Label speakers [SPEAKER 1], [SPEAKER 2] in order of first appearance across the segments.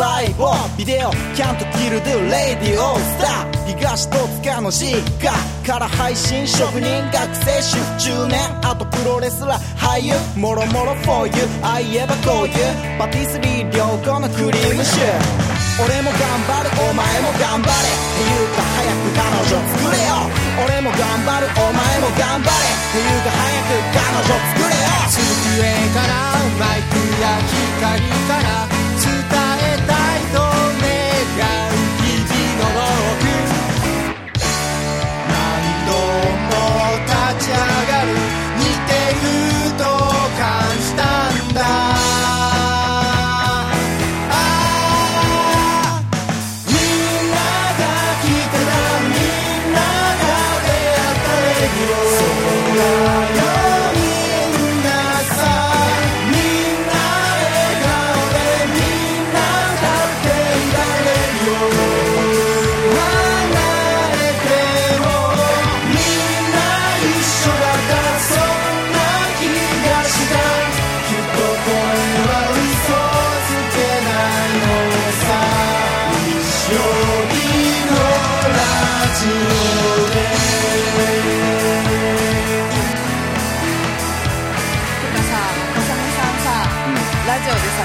[SPEAKER 1] 細胞ビデオキャントキルドゥレディオスター東戸塚の実家から配信職人学生出10年あとプロレスラー俳優もろもろ for you ああ言えばこういうパティスリー良好のクリームシュー俺も頑張るお前も頑張れっていうか早く彼女作れよ俺も頑張るお前も頑張れっていうか早く彼女作れよ
[SPEAKER 2] 机からマイクや光から伝え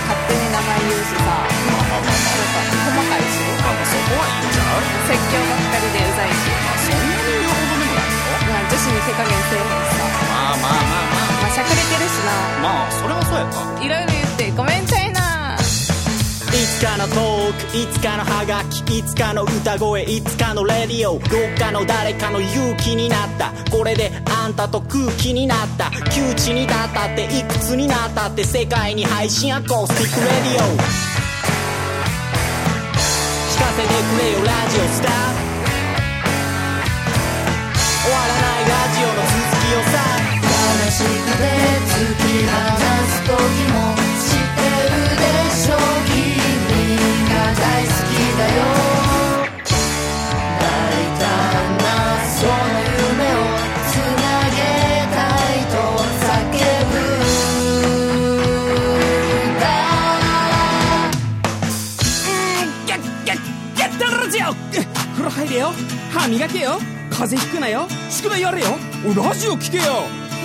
[SPEAKER 3] 勝手に名前言うしさ、なんか細かいし、
[SPEAKER 4] そこはいいんじゃう
[SPEAKER 3] 説教ばっかりでうざいし、
[SPEAKER 4] そんなに言うほどでもないよ
[SPEAKER 3] まあ女子に手加減せえへんしさ、
[SPEAKER 4] まあまあまあ
[SPEAKER 3] まあしゃくれてるしな、
[SPEAKER 4] まあそれはそうやった
[SPEAKER 3] いろいろ言ってごめんちゃ。い
[SPEAKER 5] いつかのトークいつかのハガキいつかの歌声いつかのレディオどっかの誰かの勇気になった。これであんたと空気になった。窮地に立ったっていくつになったって世界に配信アコースティックレディオ。聞かせてくれよラジオスター。終わらないラジオの続きをさ。
[SPEAKER 2] 悲しくて突き放す時も。
[SPEAKER 6] 風呂入れよ。歯磨けよ。風邪ひくなよ。宿題やれよ。ラジオ聞けよ。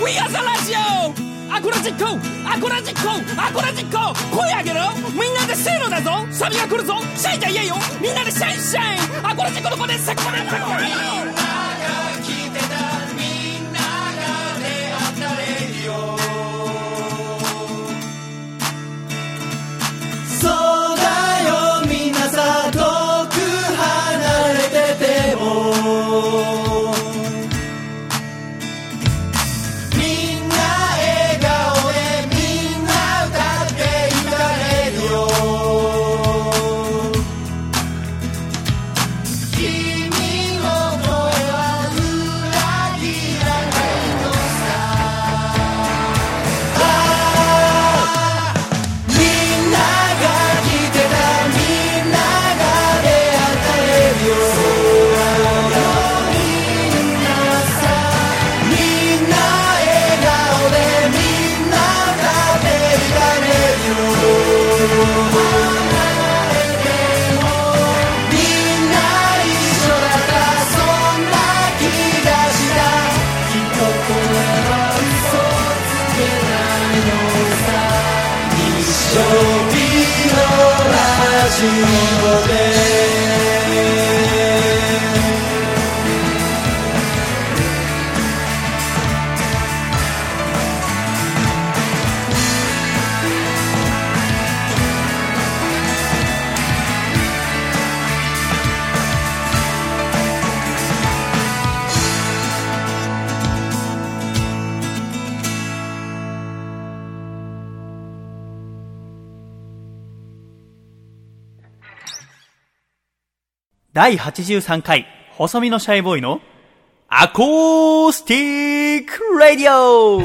[SPEAKER 6] We are the ラジオアコラジック。アコラジック。アコラジック。声上げろ。みんなでせーのだぞ。サビが来るぞ。シャイじゃ言えよ。みんなでシャイシャイ。アコラジックの子で。セコメン
[SPEAKER 7] 第83回、細身のシャイボーイのアコースティックラディオ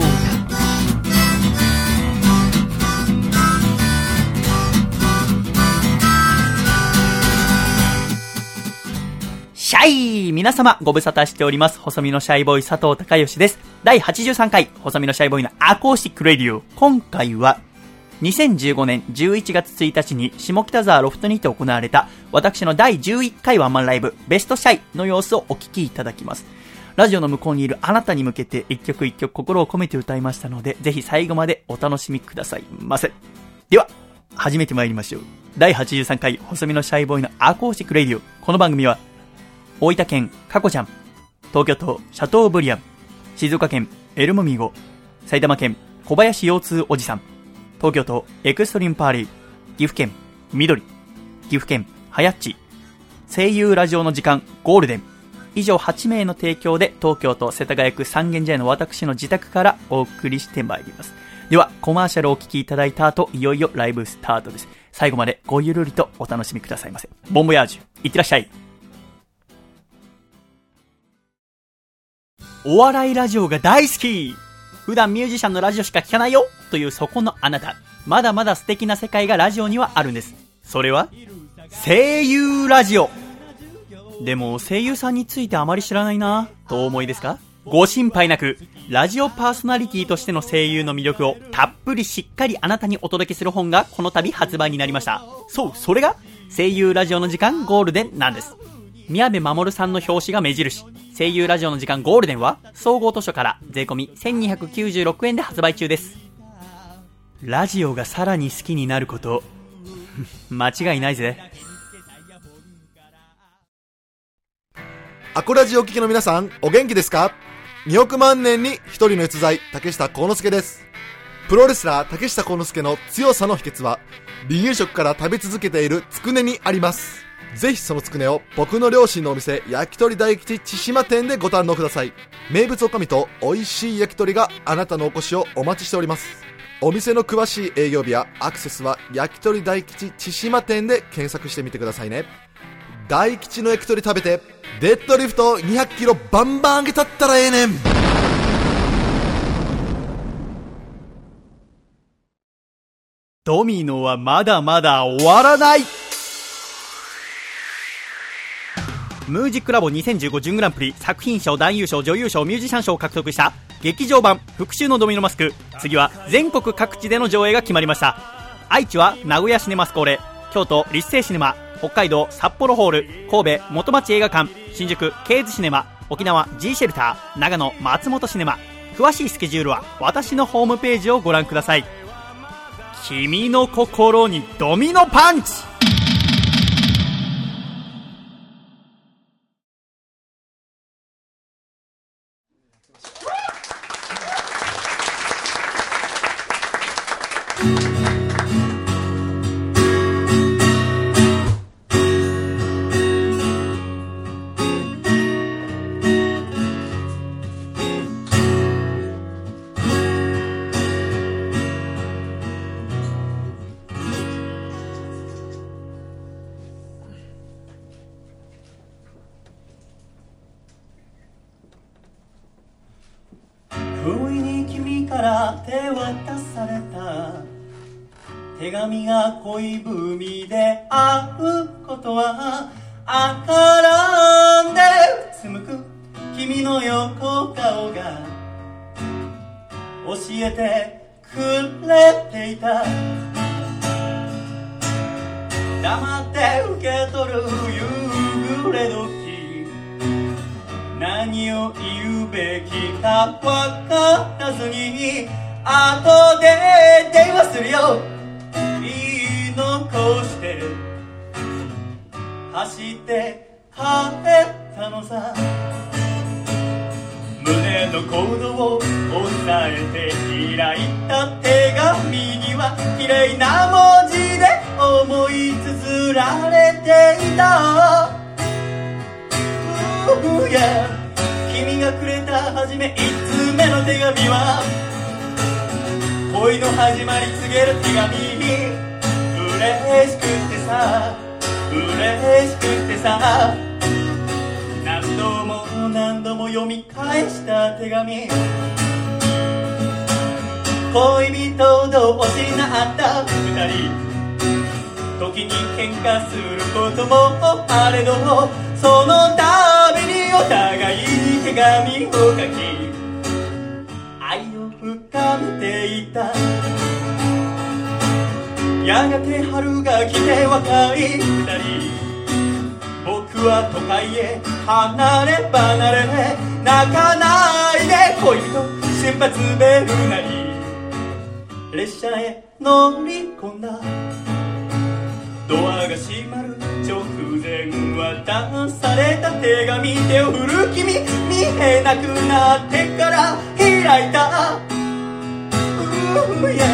[SPEAKER 7] シャイ皆様、ご無沙汰しております。細身のシャイボーイ佐藤孝義です。第83回、細身のシャイボーイのアコースティック radio。今回は、2015年11月1日に下北沢ロフトにて行われた私の第11回ワンマンライブベストシャイの様子をお聞きいただきます。ラジオの向こうにいるあなたに向けて一曲一曲心を込めて歌いましたので、ぜひ最後までお楽しみくださいませ。では、始めてまいりましょう。第83回細身のシャイボーイのアコースティック radio。この番組は、大分県カコちゃん、東京都シャトーブリアン、静岡県エルモミーゴ、埼玉県小林腰痛おじさん、東京都エクストリームパーリー、岐阜県緑、岐阜県はやっち、声優ラジオの時間ゴールデン、以上8名の提供で東京都世田谷区三軒茶屋の私の自宅からお送りしてまいります。では、コマーシャルをお聞きいただいた後、いよいよライブスタートです。最後までごゆるりとお楽しみくださいませ。ボンボヤージュ、いってらっしゃい。お笑いラジオが大好き普段ミュージシャンのラジオしか聞かないよというそこのあなた。まだまだ素敵な世界がラジオにはあるんです。それは、声優ラジオ。でも声優さんについてあまり知らないなとお思いですか？ご心配なく、ラジオパーソナリティとしての声優の魅力をたっぷりしっかりあなたにお届けする本がこの度発売になりました。そう、それが声優ラジオの時間ゴールデンなんです。宮部守さんの表紙が目印。声優ラジオの時間ゴールデンは総合図書から税込1296円で発売中です。ラジオがさらに好きになること、間違いないぜ。
[SPEAKER 8] アコラジオ聞きの皆さん、お元気ですか ?2 億万年に一人の逸材、竹下幸之助です。プロレスラー竹下幸之助の強さの秘訣は、離乳食から食べ続けているつくねにあります。ぜひそのつくねを僕の両親のお店、焼き鳥大吉千島店でご堪能ください。名物おかみと美味しい焼き鳥があなたのお越しをお待ちしております。お店の詳しい営業日やアクセスは焼き鳥大吉千島店で検索してみてくださいね。大吉の焼き鳥食べてデッドリフト200キロバンバン上げたったらええねん
[SPEAKER 7] ドミノはまだまだ終わらないムージックラボ2015準グランプリ作品賞男優賞女優賞ミュージシャン賞を獲得した劇場版復讐のドミノマスク。次は全国各地での上映が決まりました。愛知は名古屋シネマスコーレ京都立成シネマ北海道札幌ホール神戸元町映画館新宿ケーズシネマ沖縄 G シェルター長野松本シネマ。詳しいスケジュールは私のホームページをご覧ください。君の心にドミノパンチ!恋文で会うことは泣かないで恋人出発ベルなり列車へ乗り込んだ。ドアが閉まる直前渡された手紙手を振る君見えなくなってから開いた。うーや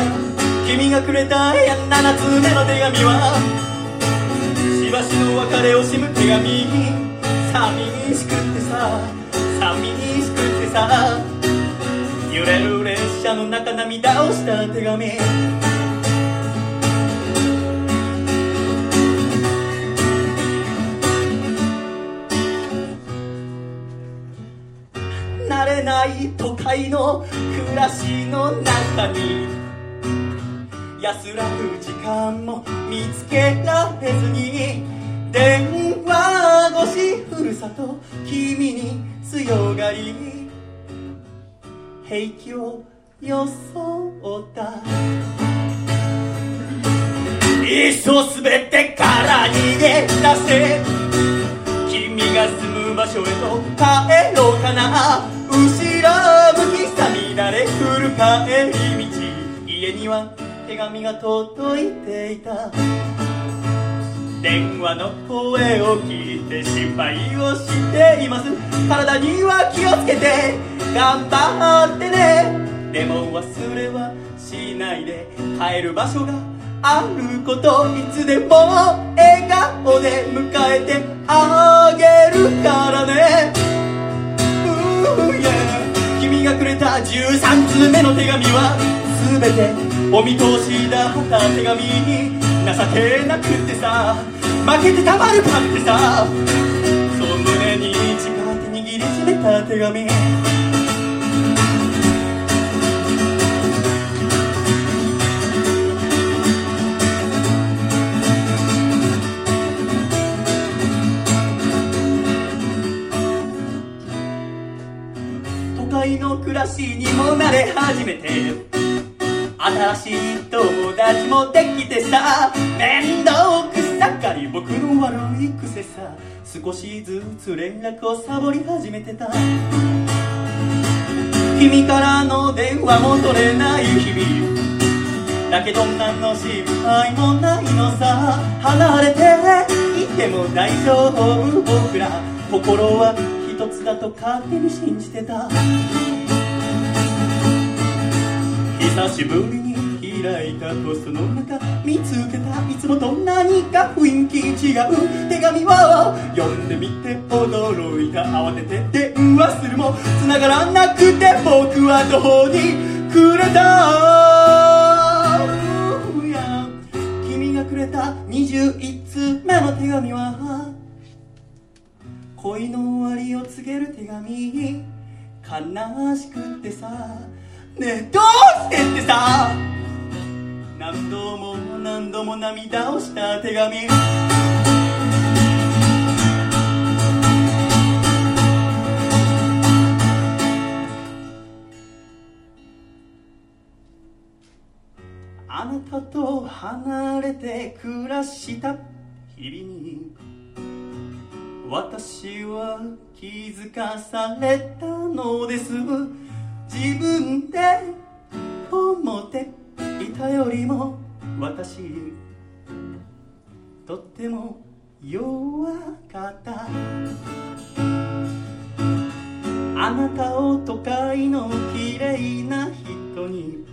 [SPEAKER 7] 君がくれたや7つ目の手紙はしばしの別れを惜しむ手紙寂しくってさ。寂しくてさ。揺れる列車の中涙をした手紙。慣れない都会の暮らしの中に。安らぐ時間も見つけられずに。電話越しふるさと君に強がり。平気を装った。いっそ全てから逃げ出せ。君が住む場所へと帰ろうかな。後ろ向きさ乱れ降る帰り道。家には手紙が届いていた。電話の声を聞いて心配をしています。体には気をつけて頑張ってね。でも忘れはしないで。帰る場所があることいつでも笑顔で迎えてあげるからね。君がくれた13通目の手紙は全てお見通しだった手紙に情けなくてさ負けてたまるかってさその胸に力手握りしめた手紙。都会の暮らしにも慣れ始めて。新しい友達もできてさ。面倒くさかり僕の悪い癖さ。少しずつ連絡をサボり始めてた。君からの電話も取れない日々。だけど何の心配もないのさ。離れて。いても大丈夫僕ら。心は一つだと勝手に信じてた。久しぶりに開いたポストの中見つけたいつもと何か雰囲気違う。手紙を読んでみて驚いた慌てて電話するも繋がらなくて僕はどこにくれた君がくれた21通目の手紙は恋の終わりを告げる手紙。悲しくってさ。ねえどうしてってさ。何度も何度も涙をした手紙。あなたと離れて暮らした。日々に私は気づかされたのです。自分で思っていたよりも私とっても弱かった。あなたを都会の綺麗な人に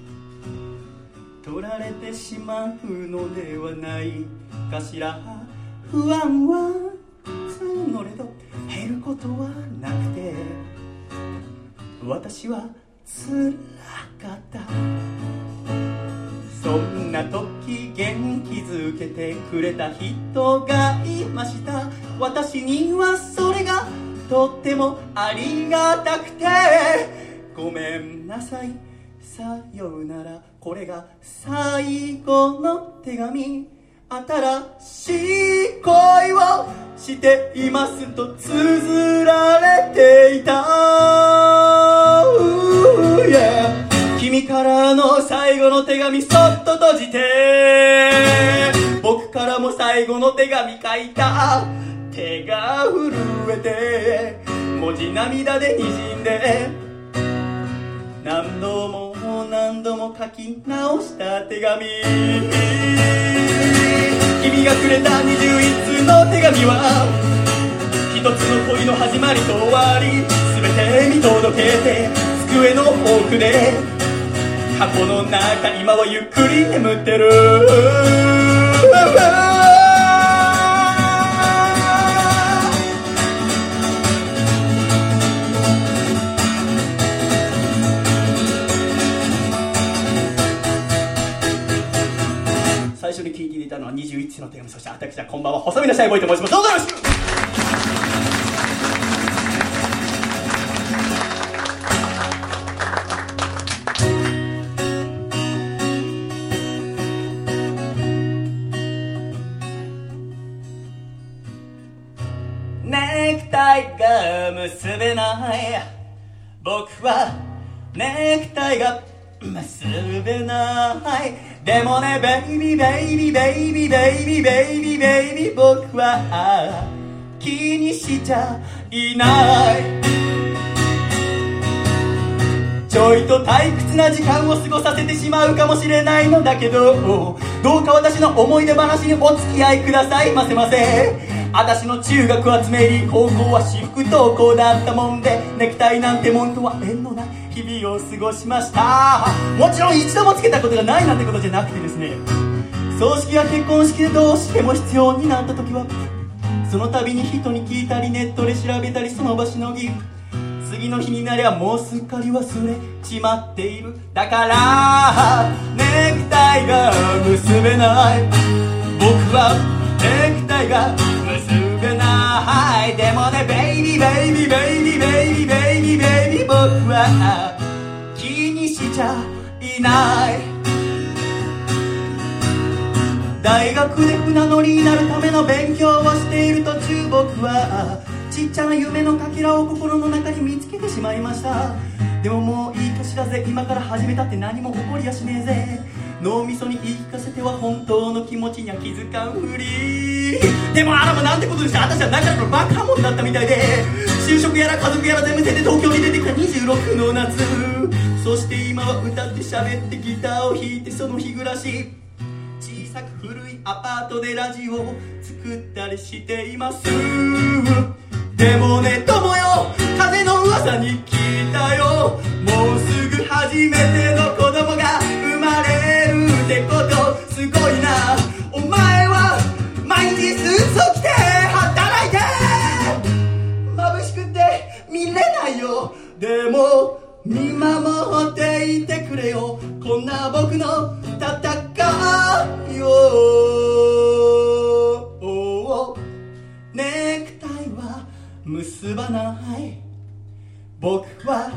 [SPEAKER 7] 取られてしまうのではないかしら。不安は募れど減ることはなくて。私は辛かった。そんな時元気づけてくれた人がいました。私にはそれがとってもありがたくて。ごめんなさい。さようなら。これが最後の手紙。新しい恋をしていますと綴られていた、yeah. 君からの最後の手紙そっと閉じて。僕からも最後の手紙書いた。手が震えて。文字涙でにじんで。何度も何度も書き直した手紙。君がくれた21通の手紙は一つの恋の始まりと終わり。全て見届けて机の奥で箱の中今はゆっくり眠ってる。最初に聞いていたのは21世の手紙そして私はこんばんは。細身のシャイボーイと申します。どうぞよろしく。ネクタイが結べない。僕はネクタイが結べない。でもねベイビーベイビーベイビーベイビーベイビーベイビー僕は気にしちゃいない。ちょいと退屈な時間を過ごさせてしまうかもしれないのだけどどうか私の思い出話にお付き合いください。ませませ。私の中学は詰め入り高校は私服登校だったもんでネクタイなんてもんとは縁のない日々を過ごしました。もちろん一度もつけたことがないなんてことじゃなくてですね葬式や結婚式でどうしても必要になった時はその度に人に聞いたりネットで調べたりその場しのぎ次の日になりゃもうすっかり忘れちまっている。だからネクタイが結べない。僕はネクタイが結べいでもねベイビーベイビーベイビーベイビーベイビーベイビー僕は気にしちゃいない。大学で船乗りになるための勉強をしている途中僕はちっちゃな夢のかけらを心の中に見つけてしまいました。でももういい年だぜ。今から始めたって何も起こりやしねえぜ。脳みそに言い聞かせては本当の気持ちには気づかんふり。でもあらもなんてことでして私は中のバカモンだったみたいで。就職やら家族やら全部捨て東京に出てきた。26の夏。そして今は歌って喋ってギターを弾いてその日暮らし。小さく古いアパートでラジオを作ったりしています。でもね友よ。風の噂に聞いたよ。もうすぐ初めての子供が生まれ毎日スーツを着て働いて眩しくて見れないよでも見守っていてくれよこんな僕の戦いをネクタイは結ばない僕は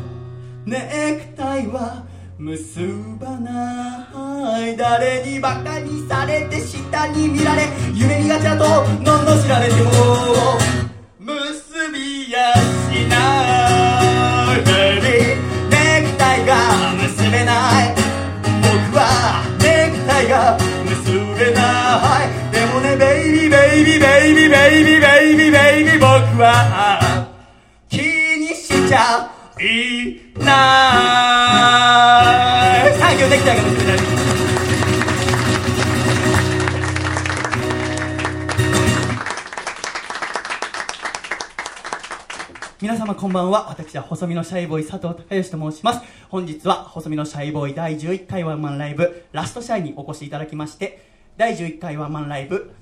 [SPEAKER 7] ネクタイは結ばない誰にバカにされて下に見られ夢見がちだとのんの知られても結びやしないネクタイが結べない僕はネクタイが結べないでもねベイビーベイビーベイビーベイビーベイビーベイビー僕は気にしちゃいない供できたかもしれない皆様こんばんは。私は細身のシャイボーイ佐藤孝義と申します。本日は細身のシャイボーイ第11回ワンマンライブ。ラストシャイにお越しいただきまして第11回ワンマンライブ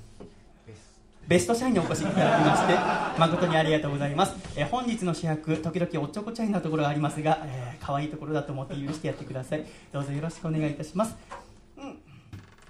[SPEAKER 7] ベスト社員にお越しいただきまして誠にありがとうございます、えー本日の主役時々おっちょこちゃいなところがありますが、えー可愛いところだと思って許してやってください。どうぞよろしくお願いいたします。うん。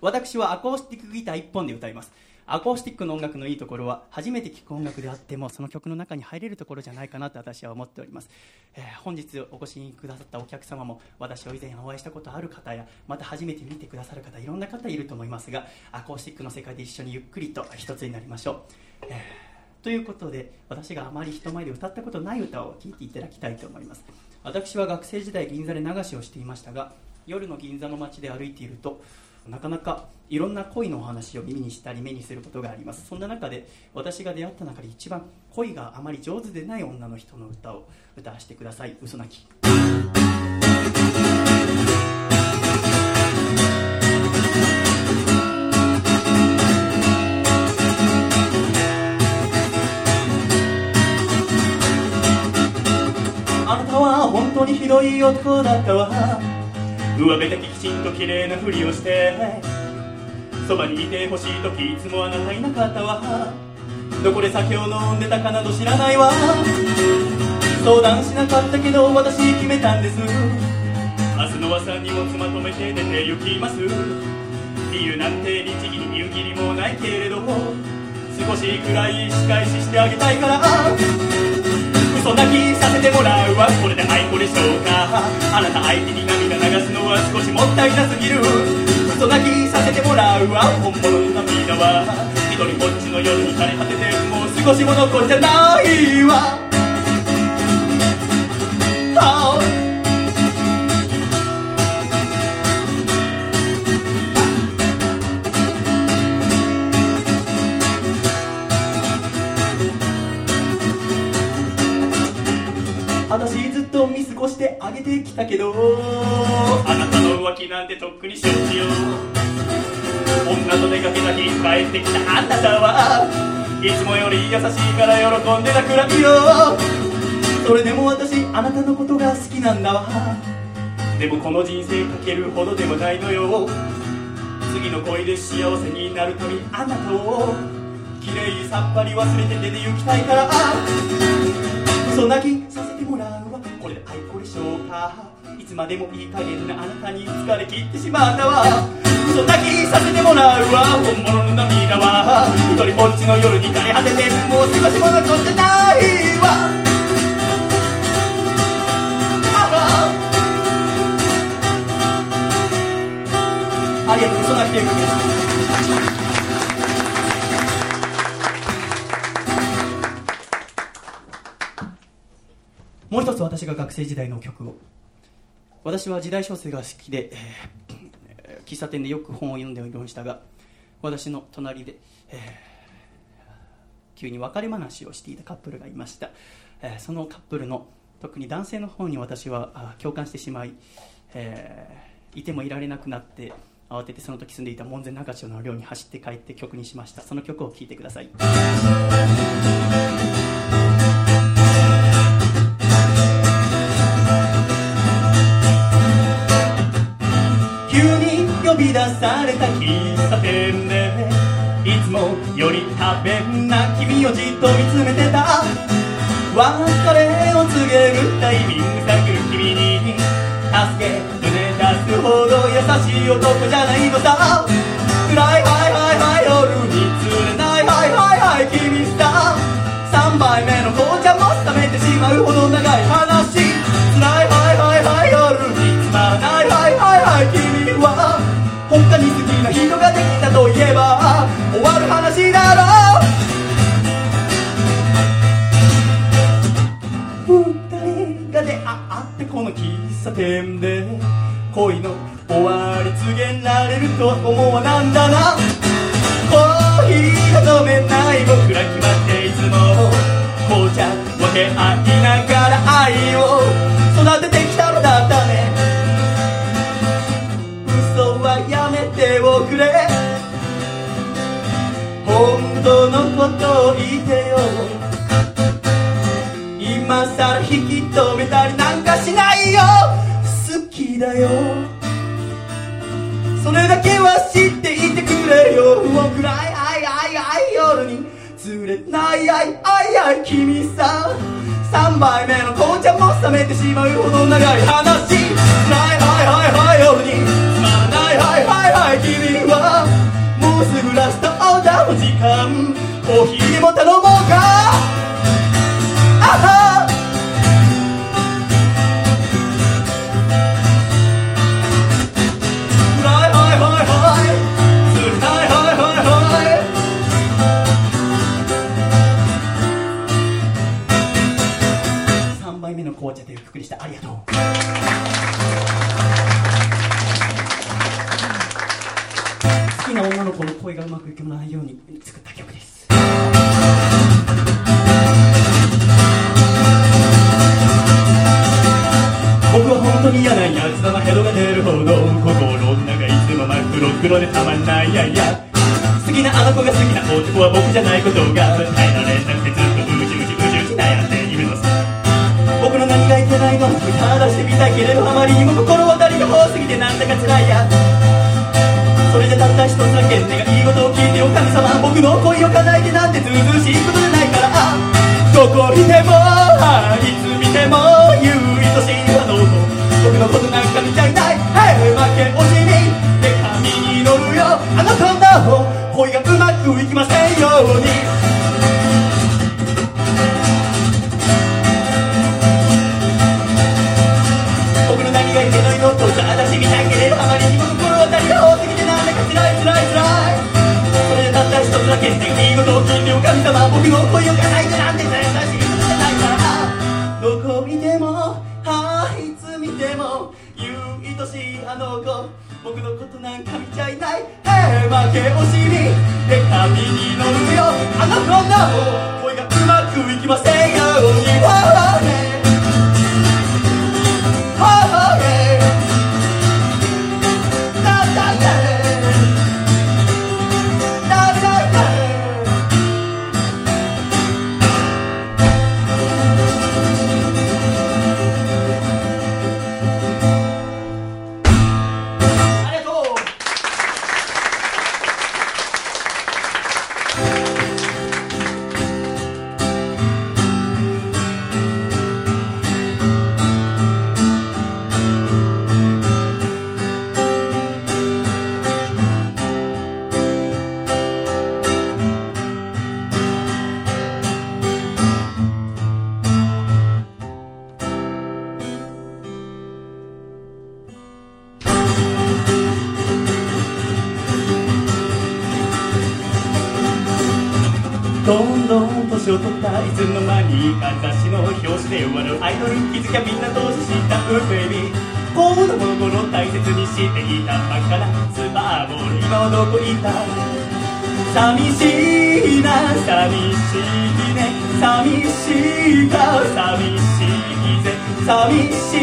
[SPEAKER 7] 私はアコースティックギター1本で歌います。アコースティックの音楽のいいところは初めて聴く音楽であってもその曲の中に入れるところじゃないかなと私は思っております、えー本日お越しくださったお客様も私を以前お会いしたことある方やまた初めて見てくださる方いろんな方いると思いますがアコースティックの世界で一緒にゆっくりと一つになりましょう、えーということで私があまり人前で歌ったことない歌を聴いていただきたいと思います。私は学生時代銀座で流しをしていましたが夜の銀座の街で歩いているとなかなかいろんな恋のお話を耳にしたり目にすることがあります。そんな中で私が出会った中で一番恋があまり上手でない女の人の歌を歌わせてください。嘘泣き。あなたは本当にひどい男だったわ。上辺だけきちんと綺麗なふりをしてそばにいてほしい時いつもあなたいなかったわ。どこで酒を飲んでたかなど知らないわ。相談しなかったけど私決めたんです。明日の朝にも妻とめて出て行きます。理由なんて律儀に言う義理もないけれど少しくらい仕返ししてあげたいから。嘘泣きさせてもらうわこれで愛子でしょうか。あなた相手に涙流すのは少しもったいなすぎる。嘘泣きさせてもらうわ本物の涙は。一人ぼっちの夜に枯れ果ててもう少しも残っちゃないわ。あ私ずっと見過ごしてあげてきたけど。あなたの浮気なんてとっくに承知よ女と出かけた日帰ってきたあなたは。いつもより優しいから喜んでたくらいよ。それでも私あなたのことが好きなんだわ。でもこの人生かけるほどでもないのよ。次の恋で幸せになるためにあなたを。綺麗さっぱり忘れて出て行きたいから。嘘泣きいつまでもいい加減なあなたに疲れ切ってしまったわ。嘘泣きさせてもらうわ。本物の涙は。一人ぼっちの夜に枯れ果ててもう少しも残ってないわ。ありがとう。嘘泣きという曲です。もう一つ私が学生時代の曲を。私は時代小説が好きで、えー喫茶店でよく本を読んでおりましたが私の隣で、えー急に別れ話をしていたカップルがいました、えーそのカップルの特に男性の方に私は共感してしまい、えーいてもいられなくなって慌ててその時住んでいた門前仲町の寮に走って帰って曲にしました。その曲を聴いてください。び出された喫茶店で。いつもより多弁な君をじっと見つめてた。別れを告げるタイミング探る君に。助け胸出すほど優しい男じゃないのさ暗いはいはいはい夜に釣れないはいはいはい君さ3杯目の紅茶も冷めてしまうほど長い話他に好きな人ができたといえば終わる話だろう。二人が出会ってこの喫茶店で恋の終わり告げられるとは思わなんだな。コーヒーが飲めない僕ら決まっていつも紅茶分け合いながら愛を育ててきたのだったておくれ。本当のことを言ってよ。今さら引き止めたりなんかしないよ。好きだよ。それだけは知っていてくれよ。もう暗い愛愛愛夜に。釣れない愛愛愛君さ。3杯目の紅茶も冷めてしまうほど長い話。暗いはいはいはい夜に。はいはいはい君はもうすぐラストオーダーの時間。コーヒーでも頼もうか。表紙で終わるアイドル気づきゃみんな同時したウベビー子供の頃大切にしていた真っ赤なスーパーボール今はどこ行った？寂しいな寂しいね寂しいか寂しいぜ。寂し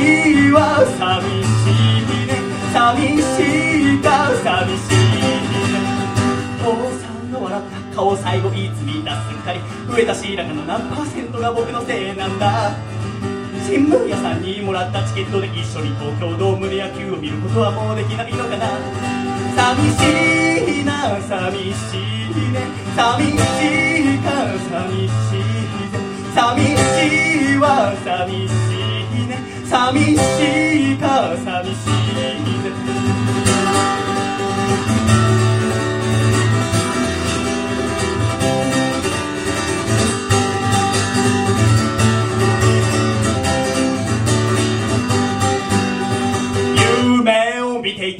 [SPEAKER 7] いわ寂しいね。寂しいか寂しいね。父さんの笑った顔最後いつ見たすっかり増えた白髪の何パーセントが僕のせいなんだ。新聞屋さんにもらったチケットで一緒に東京ドームで野球を見ることはもうできないのかな？寂しいな寂しいね。寂しいか寂しいね。寂しいは寂しいね。寂しいか寂しいね。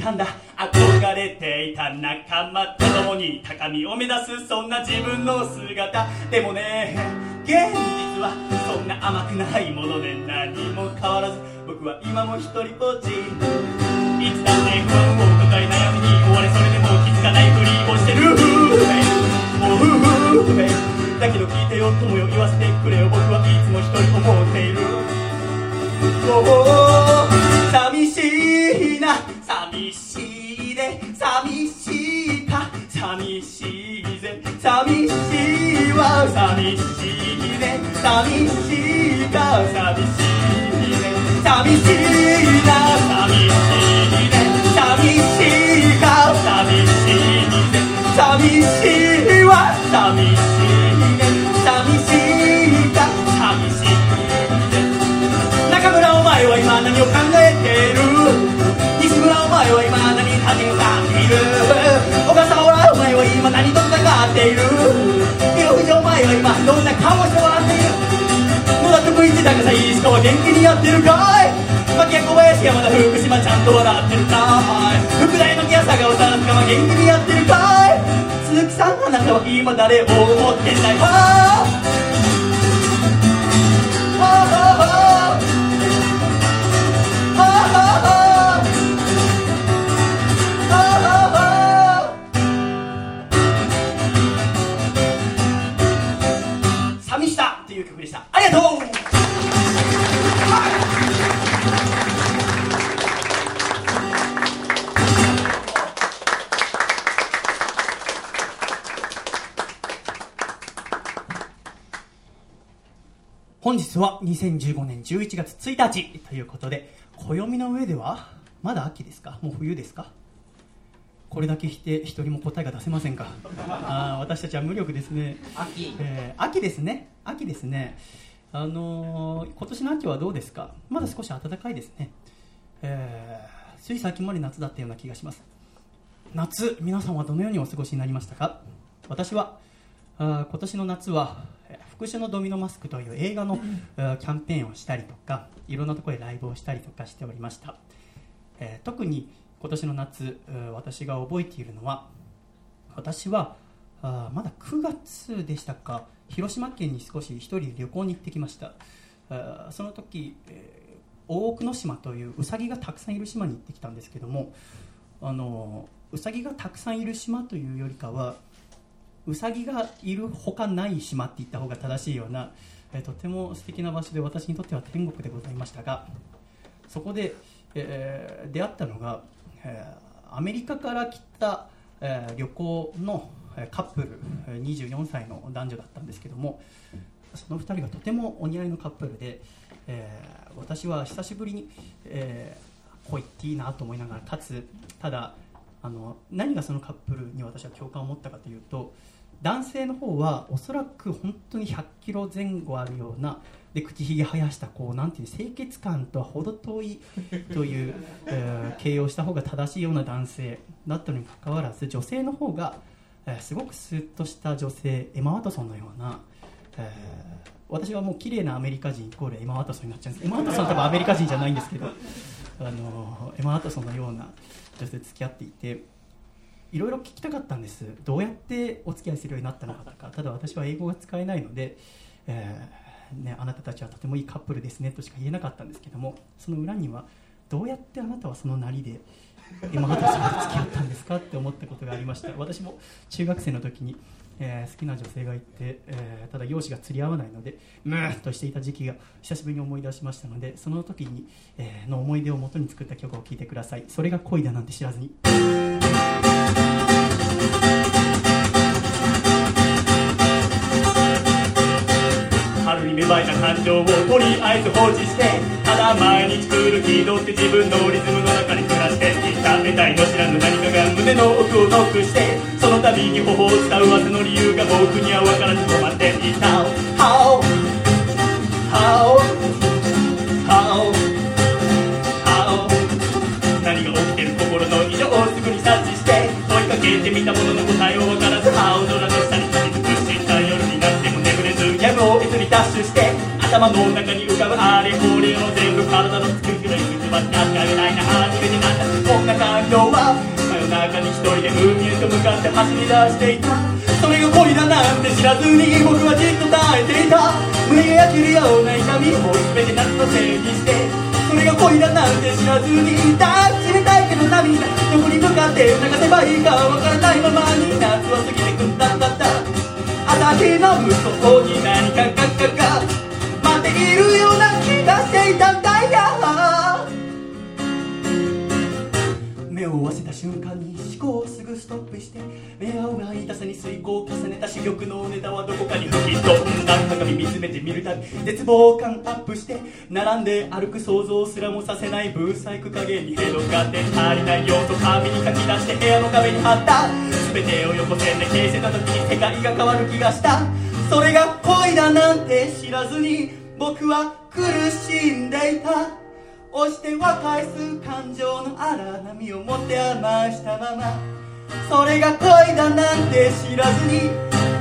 [SPEAKER 7] たんだ。憧れていた仲間と共に高みを目指すそんな自分の姿。でもね現実はそんな甘くないもので何も変わらず。僕は今も一人ぼっちいつだって不安を抱え悩みに追われそれでも気づかないふりをしてる。もうふふふだけど聞いてよ友よ言わせてくれよ。僕はいつも一人思っている。寂しいな。寂しいで寂しいか。寂しいぜ寂しいわ。寂しいね寂しいか。寂しいね寂しいな。寂しいね寂しいか。寂しいぜ寂しいわ。寂しいね寂しいか。寂しいぜ中村お前は今何を考えている？西村お前は今何恥をかっている小笠原お前は今何と戦っている広藤お前は今どんな顔して笑っている野田徳一高さ石川元気にやってるかい牧谷小林山田福島ちゃんと笑ってるかい福大の宮坂を田中は元気にやってるかい鈴木さんあなたは今誰を思ってんだいはあああはあはあはあはあはあ
[SPEAKER 9] 本日は2015年11月1日ということで暦の上ではまだ秋ですか？もう冬ですか？これだけして一人も答えが出せませんか？あー私たちは無力ですね。
[SPEAKER 7] 秋。
[SPEAKER 9] えー秋ですね。秋ですね。あのー今年の秋はどうですか？まだ少し暖かいですね、えーつい最近まで夏だったような気がします。夏皆さんはどのようにお過ごしになりましたか？私はあー今年の夏はえー復讐のドミノマスクという映画のキャンペーンをしたりとかいろんなところでライブをしたりとかしておりました、えー特に今年の夏私が覚えているのは私はあーまだ9月でしたか広島県に少し一人旅行に行ってきました。あーその時、えー大久野島というウサギがたくさんいる島に行ってきたんですけどもあのウサギがたくさんいる島というよりかはウサギがいるほかない島って言った方が正しいような、えーとても素敵な場所で私にとっては天国でございましたがそこで、えー出会ったのが、えーアメリカから来た、えー旅行のカップル24歳の男女だったんですけどもその2人がとてもお似合いのカップルで、えー私は久しぶりに、えー恋っていいなと思いながら立つ。ただあの何がそのカップルに私は共感を持ったかというと男性の方はおそらく本当に100キロ前後あるようなで口ひげ生やしたこうなんていう清潔感とは程遠いという、えー形容した方が正しいような男性だったのにかかわらず女性の方が、えーすごくスッとした女性エマ・ワトソンのような、えー私はもう綺麗なアメリカ人イコールエマ・ワトソンになっちゃうんです。エマ・ワトソンは多分アメリカ人じゃないんですけどあのエマ・ワトソンのような女性と付き合っていていろいろ聞きたかったんです。どうやってお付き合いするようになったのかとか。ただ私は英語が使えないので、えーね、あなたたちはとてもいいカップルですねとしか言えなかったんですけどもその裏にはどうやってあなたはそのなりでエマ・ワトソンと付き合ったんですかって思ったことがありました。私も中学生の時に、えー好きな女性がいて、えーただ容姿が釣り合わないのでムーッとしていた時期が久しぶりに思い出しましたのでその時に、えーの思い出を元に作った曲を聴いてください。それが恋だなんて知らずに。
[SPEAKER 7] に芽生えた感情をとりあえず放置してただ毎日来る気取って自分のリズムの中に暮らしていた。得体の知らぬ何かが胸の奥をノックしてその度に頬を伝う汗の理由が僕には分からず困っていた。How How How How 何が起きてる心の異常をすぐに察知して問いかけてみたものの答え別にダッシュして頭の中に浮かぶあれこれを全部体の作りぐらい口は使ってあげないな初めてなんだ。こんな感情は真夜中に一人で海へと向かって走り出していた。それが恋だなんて知らずに僕はじっと耐えていた。胸が焼けるような痛みを全て夏のせいにしてそれが恋だなんて知らずに抱きしめたいけど涙どこに向かって流せばいいかわからないままに夏は過ぎてくんだんだった。朝日の向こうに何かがかが待っているような気がしていたんだよ。目を合わせた瞬間に考をすぐストップして目合うが痛さに遂行を重ねた珠玉のネタはどこかに吹き飛んだ鏡見つめてみるたび絶望感アップして並んで歩く想像すらもさせないブーサイク加減にヘドがって足りない要素紙に書き出して部屋の壁に貼った。全てを横線で消せた時に世界が変わる気がした。それが恋だなんて知らずに僕は苦しんでいた。押しては返す感情の荒波を持って余したままそれが恋だなんて知らずに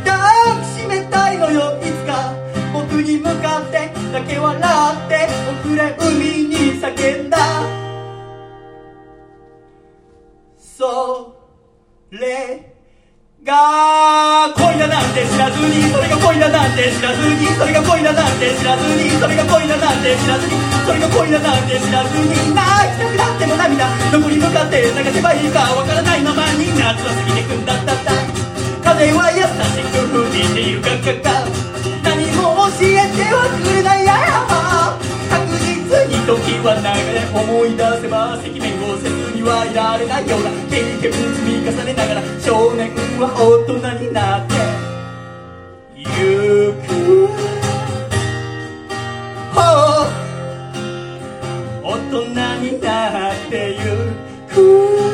[SPEAKER 7] 抱きしめたいのよいつか。僕に向かってだけ笑って遅れ海に叫んだ。それが恋だなんて知らずにそれが恋だなんて知らずにそれが恋だなんて知らずにそれが恋だなんて知らずにそれが恋だなんて知らずに泣きたくなっても涙どこに向かって流せばいいかわからないままに夏は過ぎてくんだったった風は優しく吹いているガッガッガ何も教えてはくれないや確実に時は流れ思い出せば赤面をせずはいられないような経験積み重ねながら少年は大人になって。ゆく、
[SPEAKER 10] 大人になってゆく。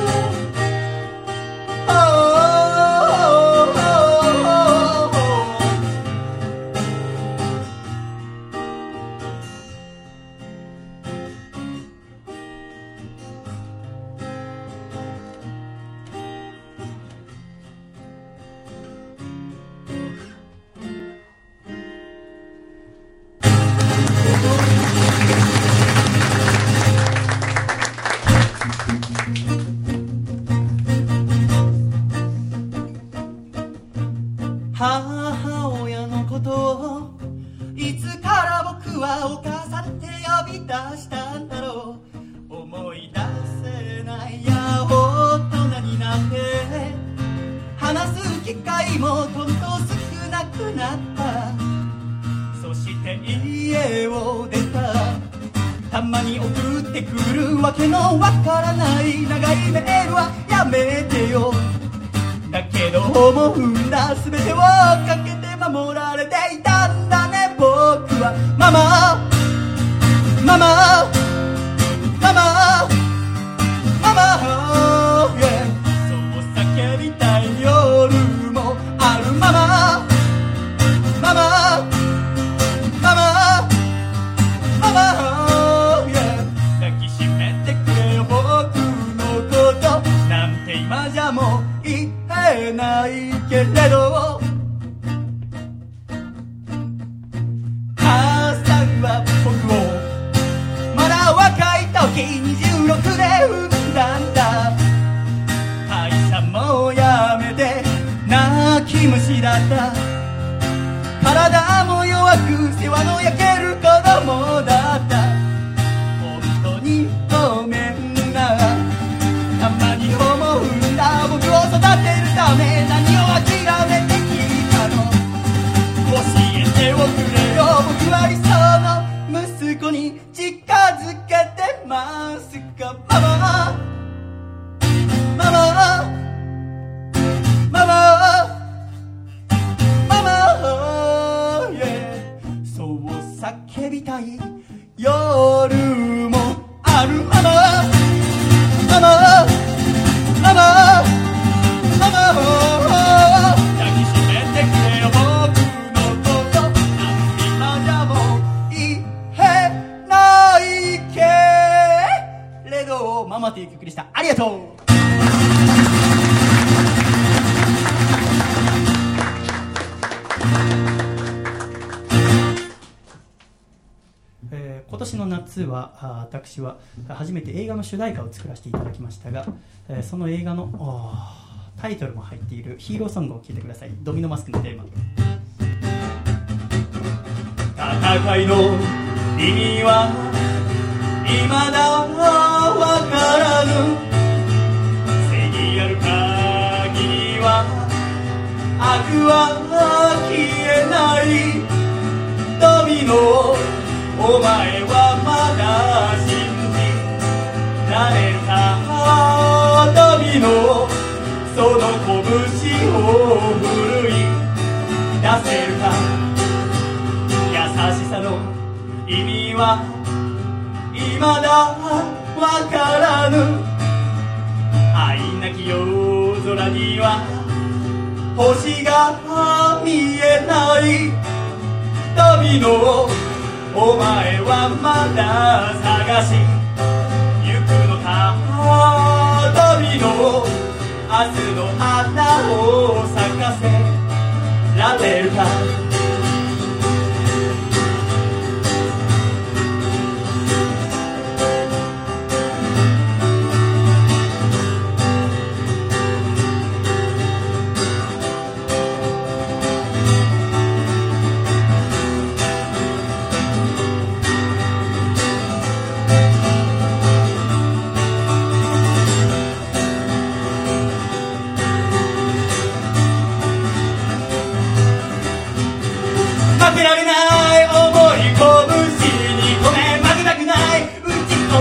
[SPEAKER 7] high. 主題歌を作らせていただきましたが、えー、その映画のタイトルも入っているヒーローソングを聴いてください「ドミノマスク」のテーマ。
[SPEAKER 10] 戦いの意味は未だわからぬ。正義ある限りは悪は消えない。ドミノお前はまだれた花火のその拳を奮い出せるか優しさの意味はいまだわからぬ愛なき夜空には星が見えない旅のお前はまだ探し日の明日の花を咲かせラベルが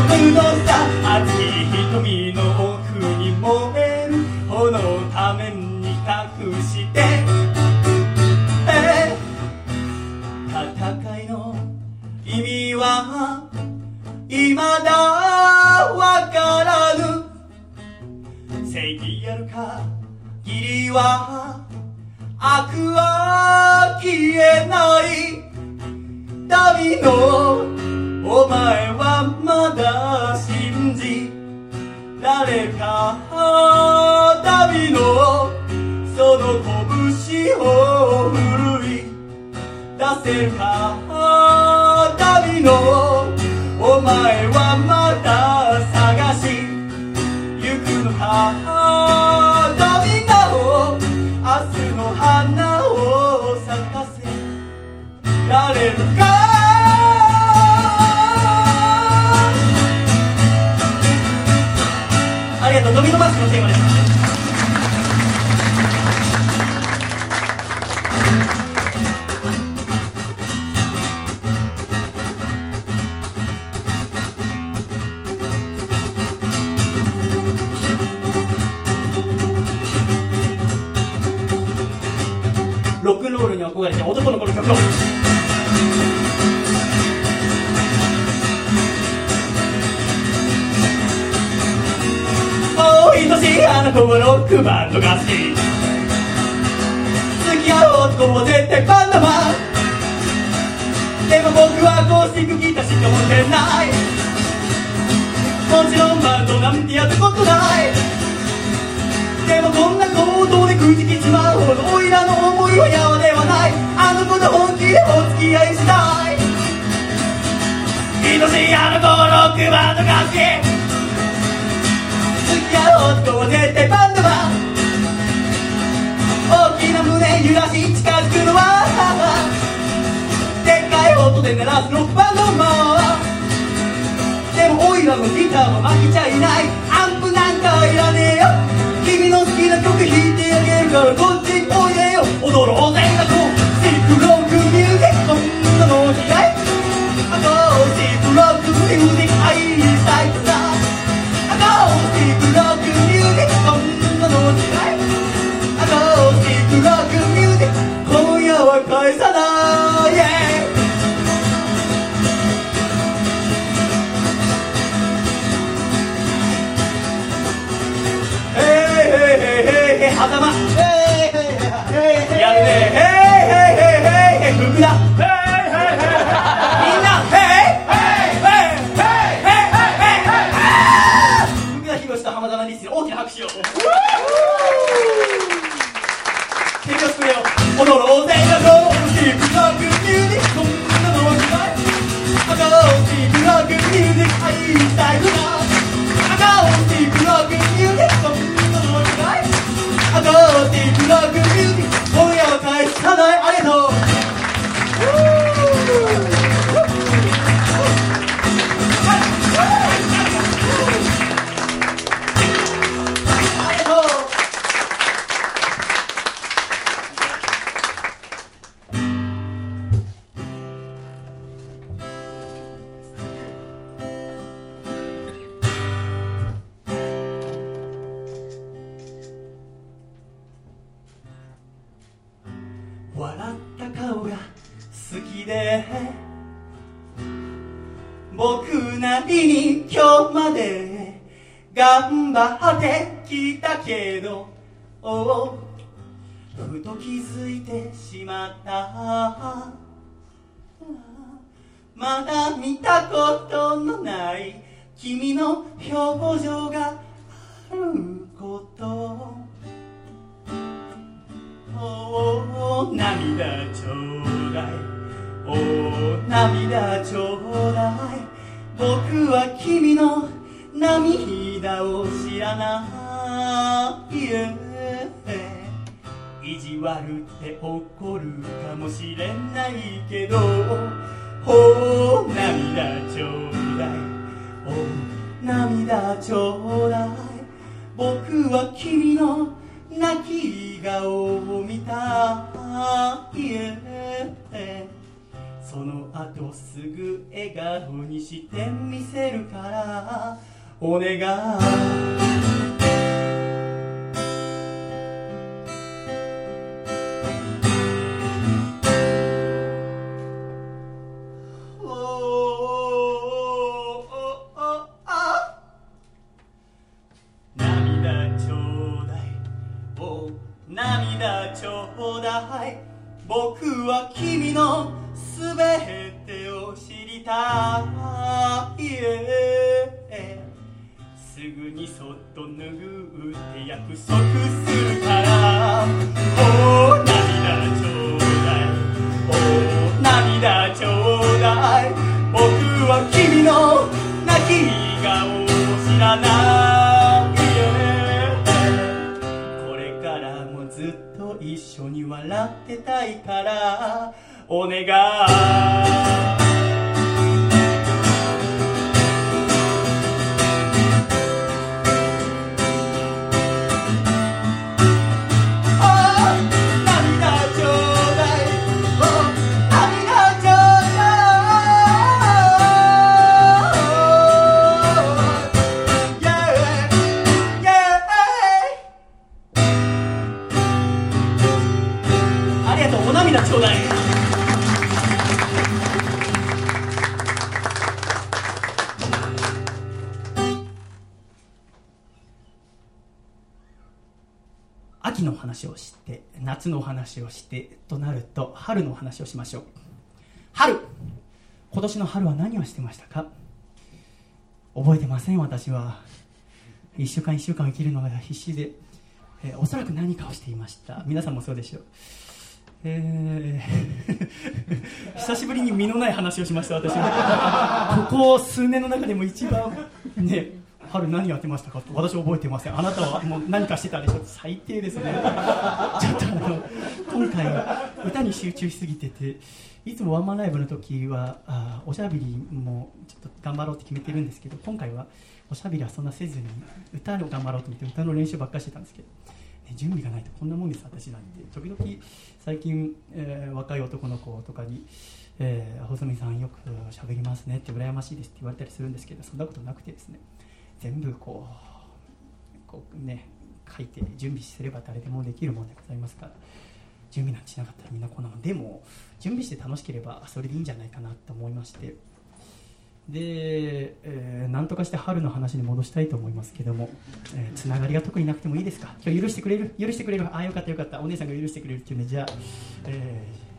[SPEAKER 10] るのさ熱い瞳の奥に燃える炎のために託して戦いの意味は
[SPEAKER 7] 未だわからぬ。正義ある限りは悪は消えない。旅のお前はまだ信じられるか旅のその拳を奮い出せるか旅のお前はまだ探し行くのか旅の明日の花を咲かせられるか？ありがとうドミノマスクのテーマですロックンロールに憧れて男の子の曲をあの子もロックバンドが好き付き合う男も絶対バンドマンでも僕はアコースティックギターしか持ってない。もちろんバンドなんてやったことない。でもこんな行動でくじきちまうほどおいらの思いはやわではないあの子と本気でお付き合いしたい。愛しいあの子ロックバンドが好き付き合う男は絶対バンドマ大きな胸揺らし近づくのは。でっかい音で鳴らすロックバンドマでもオイラのギターは負けちゃいない。アンプなんかいらねえよ。君の好きな曲弾いてあげるからこっちにおいでよ。踊ろうぜ返さない、yeah へいへいへいへいへいはざまやるねへいへいへいへいへい福田へいへいへいみんなへいへいへいへいへいへいへい福田博と浜田リスに大きな拍手を提供してくれよ踊ろうぜなゴーシーブロックミュージックこんなの嫌いゴーシーブロックミュージック愛したいな赤をティークロックミュージックそんなの嫌い赤をティークロックミュージック今夜は返さない。ありがとう。おう。ふと気づいてしまった。まだ見たことのない。君の表情があること。おお涙ちょうだい。おお涙ちょうだい。僕は君の涙を知らない。意地悪って怒るかもしれないけどおお涙ちょうだい。おお涙ちょうだい。僕は君の泣き顔を見たい。えその後すぐ笑顔にしてみせるからお願い。涙ちょうだい。僕は君のすべてを知りたいすぐにそっと拭うって約束するからおー涙ちょうだい。おー涙ちょうだい。僕は君の泣き顔を知らない。笑ってたいからお願い。夏の話をしてとなると春の話をしましょう。春。今年の春は何をしてましたか？覚えてません私は。1週間1週間生きるのが必死で、えーおそらく何かをしていました。皆さんもそうでしょう。えー 久しぶりに身のない話をしました私は。ここ数年の中でも一番ね春何やってましたかと私覚えてません。あなたはもう何かしてたでしょ最低ですね。ちょっとあの今回歌に集中しすぎてていつもワンマンライブの時はあおしゃべりもちょっと頑張ろうって決めてるんですけど今回はおしゃべりはそんなせずに歌を頑張ろうと思って歌の練習ばっかりしてたんですけど、ね、準備がないとこんなもんです私なんて。時々最近、えー若い男の子とかに「えー、細見さんよくしゃべりますね」って羨ましいですって言われたりするんですけどそんなことなくてですね。全部こうこうね書いて準備すれば誰でもできるものでございますから準備なんてしなかったらみんなこんなもん。でも準備して楽しければそれでいいんじゃないかなと思いまして。で、えーなんとかして春の話に戻したいと思いますけども、えーつながりが特になくてもいいですか？今日許してくれる？許してくれる？ああよかったよかった。お姉さんが許してくれるっていうんでじゃあ、えー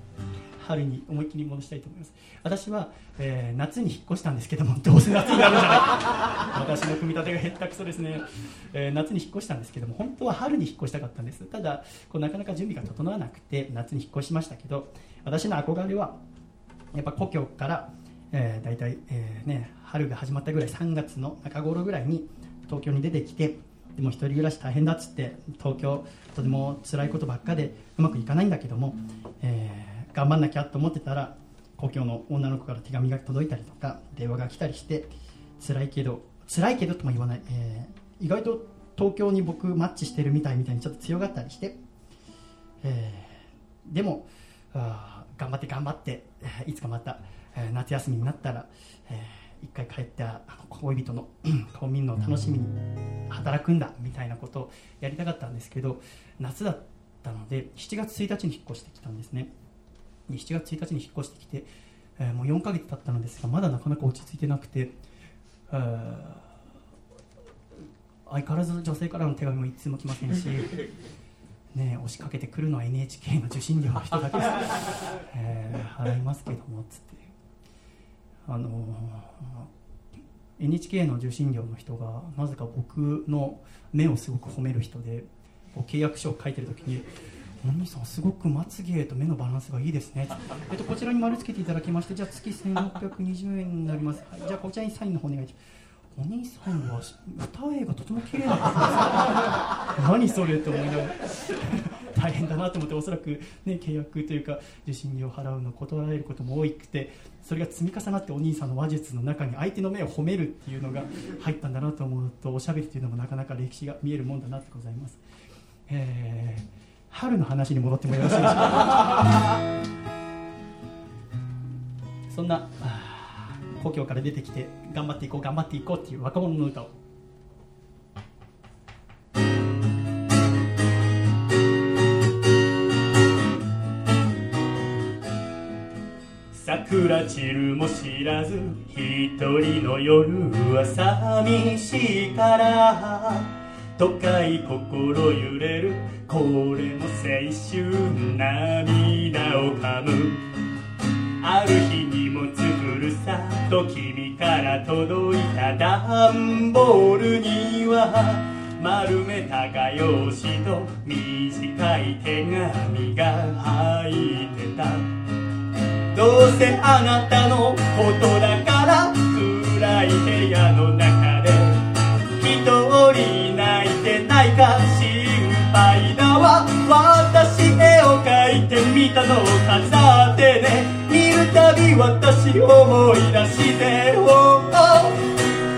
[SPEAKER 7] 春に思いっきり戻したいと思います。私は、えー夏に引っ越したんですけども どうせ夏になるんじゃない私の組み立てがへったくそですね、えー夏に引っ越したんですけども本当は春に引っ越したかったんです。ただこうなかなか準備が整わなくて夏に引っ越しましたけど私の憧れはやっぱ故郷から、えー、大体、えーね、春が始まったぐらい3月の中頃ぐらいに東京に出てきてでも一人暮らし大変だっつって東京とても辛いことばっかでうまくいかないんだけども、えー頑張んなきゃと思ってたら故郷の女の子から手紙が届いたりとか電話が来たりして辛いけど辛いけどとも言わない、えー意外と東京に僕マッチしてるみたいみたいにちょっと強がったりして、えーでもあ頑張って頑張ってえーいつかまた、えー夏休みになったら、えー一回帰った恋人の 婚民の楽しみに働くんだみたいなことをやりたかったんですけど夏だったので7月1日に引っ越してきたんですね。7月1日に引っ越してきて、えーもう4ヶ月経ったのですがまだなかなか落ち着いてなくて、えー相変わらず女性からの手紙も一通も来ませんし ねえ押しかけてくるのは NHK の受信料の人だけです、えー払いますけどもつって。あのー NHK の受信料の人がなぜか僕の目をすごく褒める人で契約書を書いてる時に「お兄さんすごくまつげと目のバランスがいいですね」えっと、こちらに丸つけていただきましてじゃあ月1620円になります、はい、じゃあこちらにサインの方お願いします。お兄さんは歌絵がとても綺麗な方です。何それって思いながら。大変だなと思っておそらく、ね、契約というか受信料を払うの断られることも多くてそれが積み重なってお兄さんの話術の中に相手の目を褒めるっていうのが入ったんだなと思うとおしゃべりっていうのもなかなか歴史が見えるもんだなってございます、えー春の話に戻ってもよろしいでしょうか？そんな故郷から出てきて頑張っていこう頑張っていこうっていう若者の歌を。桜散るも知らず一人の夜は寂しいから。都会心揺れる。これも青春涙をかむ。ある日荷物ふるさ。と君から届いた段ボールには。丸めた画用紙と。短い手紙が入ってた。どうせあなたのことだから。暗い部屋の中泣いてないか心配だわ。私絵を描いてみたのを飾ってね。見るたび私思い出して。お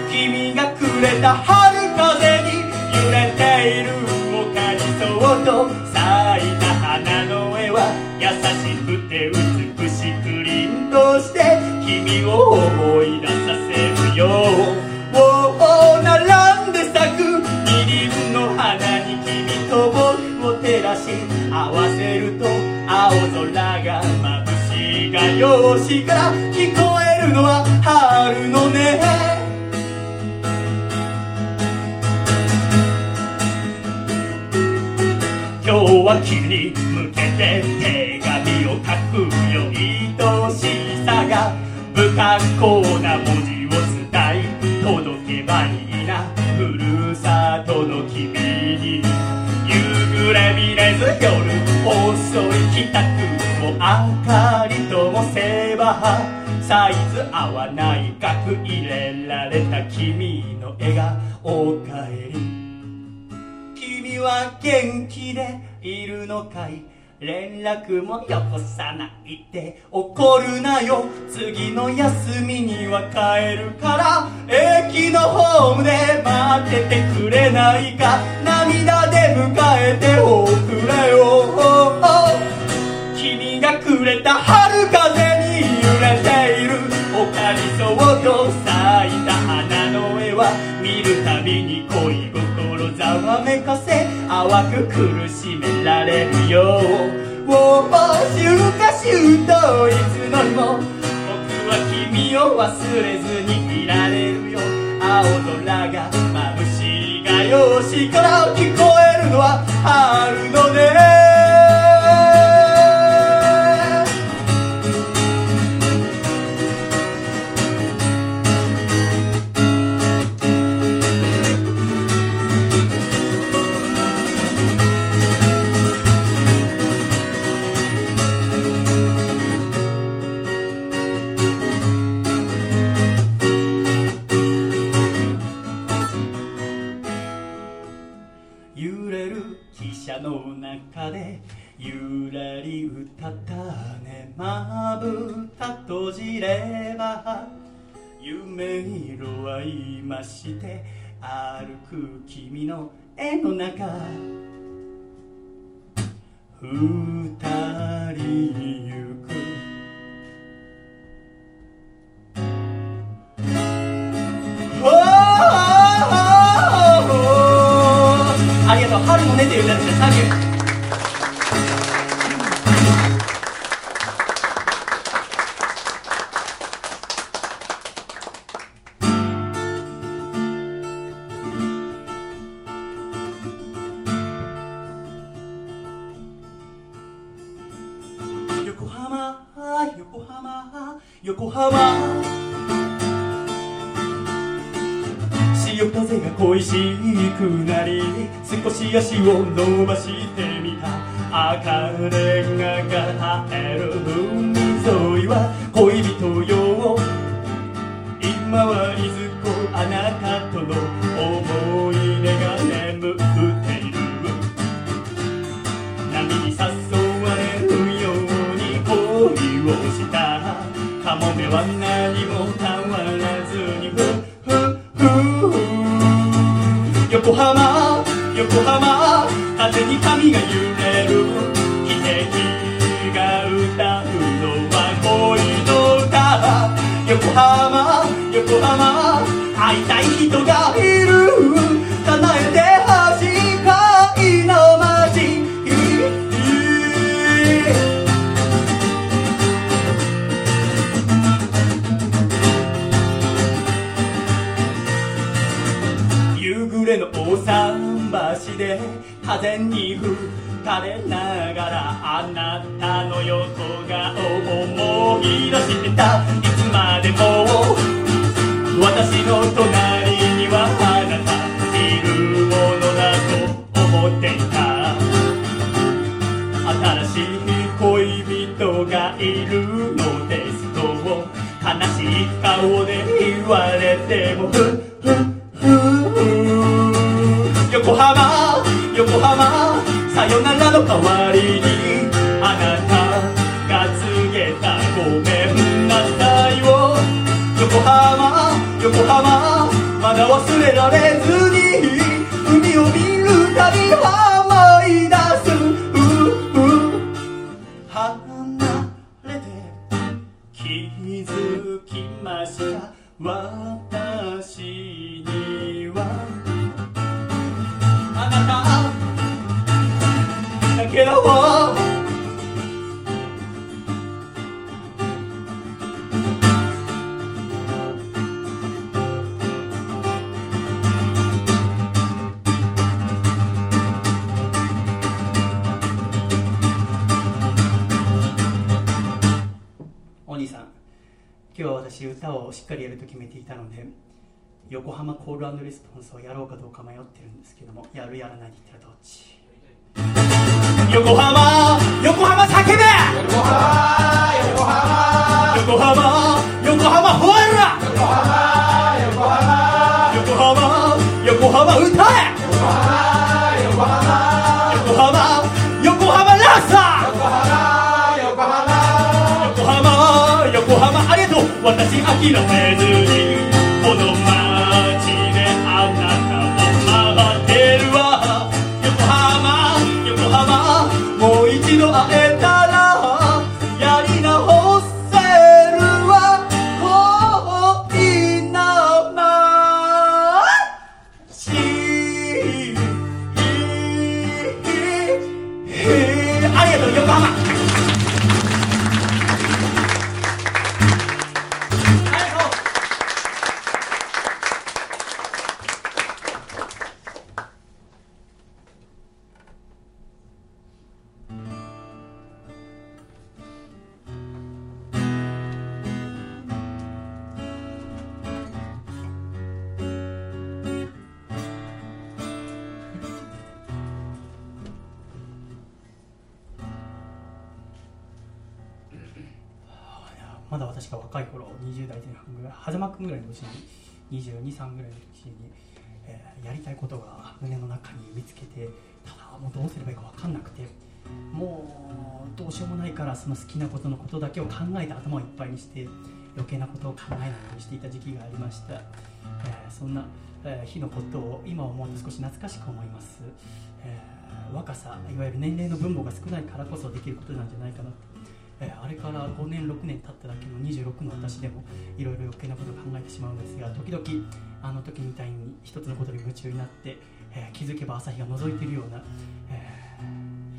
[SPEAKER 7] 君がくれた春風に揺れているおかりそうと咲いた花の絵は優しくて美しく凛として君を思い出させるよ。僕を照らし合わせると青空が眩しいが用紙から聞こえるのは春の音。今日は君に向けて手紙を書くよ愛しさが不格好な文字を伝え届けばいいな。ふるさとの君。れ見れず夜遅い帰宅も明かりともせばサイズ合わない額入れられた君の笑顔おかえり。君は元気でいるのかい？連絡もよこさないで。怒るなよ。次の休みには帰るから。駅のホームで待っててくれないか。涙で迎えておくれよ。君がくれた春風に揺れている。おかりそうと咲いた花の絵は見るたびに恋心ざわめかせ。淡く苦しめられるよおお週か週といつの日も。僕は君を忘れずにいられるよ。青空が眩しいが用紙から聞こえるのは春の音。今して歩く君の絵の中。二人行く。おー！ありがとう。春の音という歌ですね足を伸ばしてみた。赤浜横浜まだ忘れられず。浜コールレスポンスをやろうかどうか迷ってるんですけどもやるやらないで言ったらどっち？横浜横浜叫べ！横浜横浜横浜横浜ほえら横浜横浜横浜横浜歌え！横浜横浜横浜横浜ラッサ横浜横浜横浜横浜ありがとう！私諦めずにぐらいの年に223ぐらいの時に、えーやりたいことが胸の中に見つけてただもうどうすればいいか分かんなくてもうどうしようもないからその好きなことのことだけを考えて頭をいっぱいにして余計なことを考えないようにしていた時期がありました、えーそんな、えー日のことを今思うと少し懐かしく思います、えー若さいわゆる年齢の分母が少ないからこそできることなんじゃないかなと。えーあれから5年6年経っただけの26の私でもいろいろ余計なことを考えてしまうんですが時々あの時みたいに一つのことに夢中になって、えー気づけば朝日が覗いているような、え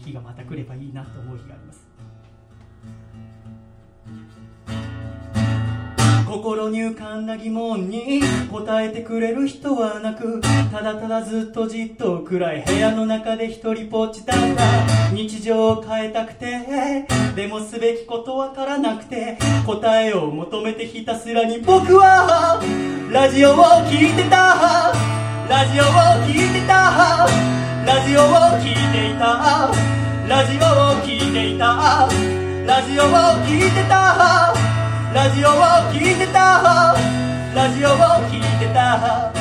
[SPEAKER 7] ー日がまた来ればいいなと思う日があります。心に浮かんだ疑問に答えてくれる人はなくただただずっとじっと暗い部屋の中で一人ぽっちだった。日常を変えたくてでもすべきことわからなくて答えを求めてひたすらに僕はラジオを聞いてた。ラジオを聞いてた。ラジオを聞いていた。ラジオを聞いていた。ラジオを聞いてた。ラジオを聞いてたラジオを聞いてた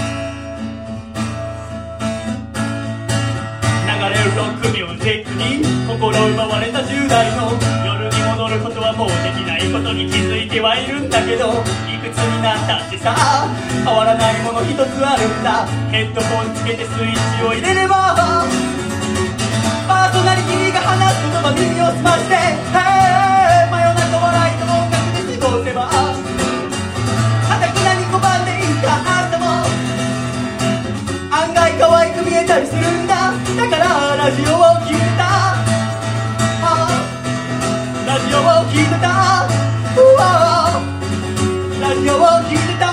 [SPEAKER 7] 流れるロックミュージックに心奪われた10代の夜に戻ることはもうできないことに気づいてはいるんだけどいくつになったってさ変わらないもの一つあるんだ。ヘッドホンつけてスイッチを入れればパーソナリティが話す言葉耳を澄ましてへラジオを聞いた。ラジオを聞いてたラジオを聞いてた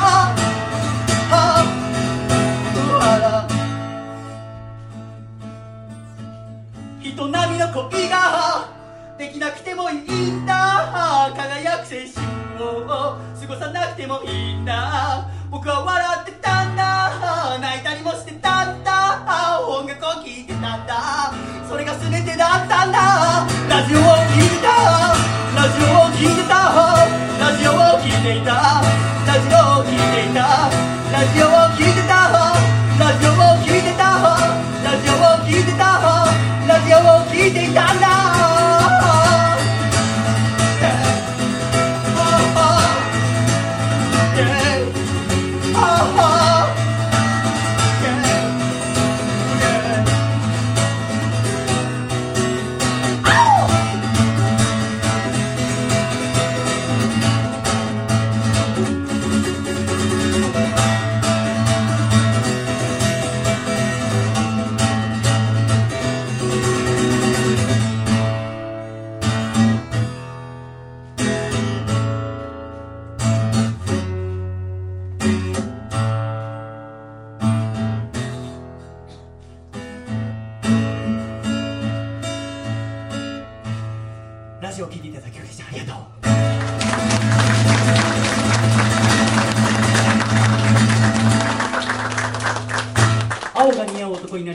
[SPEAKER 7] 人並みの恋ができなくてもいいんだ。輝く青春を過ごさなくてもいいんだ。僕は笑ってたんだ。泣いたりもしてたんだ。音楽を聴いてたんだ。それが全てだったんだ。ラジオを聴いてた。ラジオを聴いてた。ラジオを聴いていた。ラジオを聴いていた。ラジオを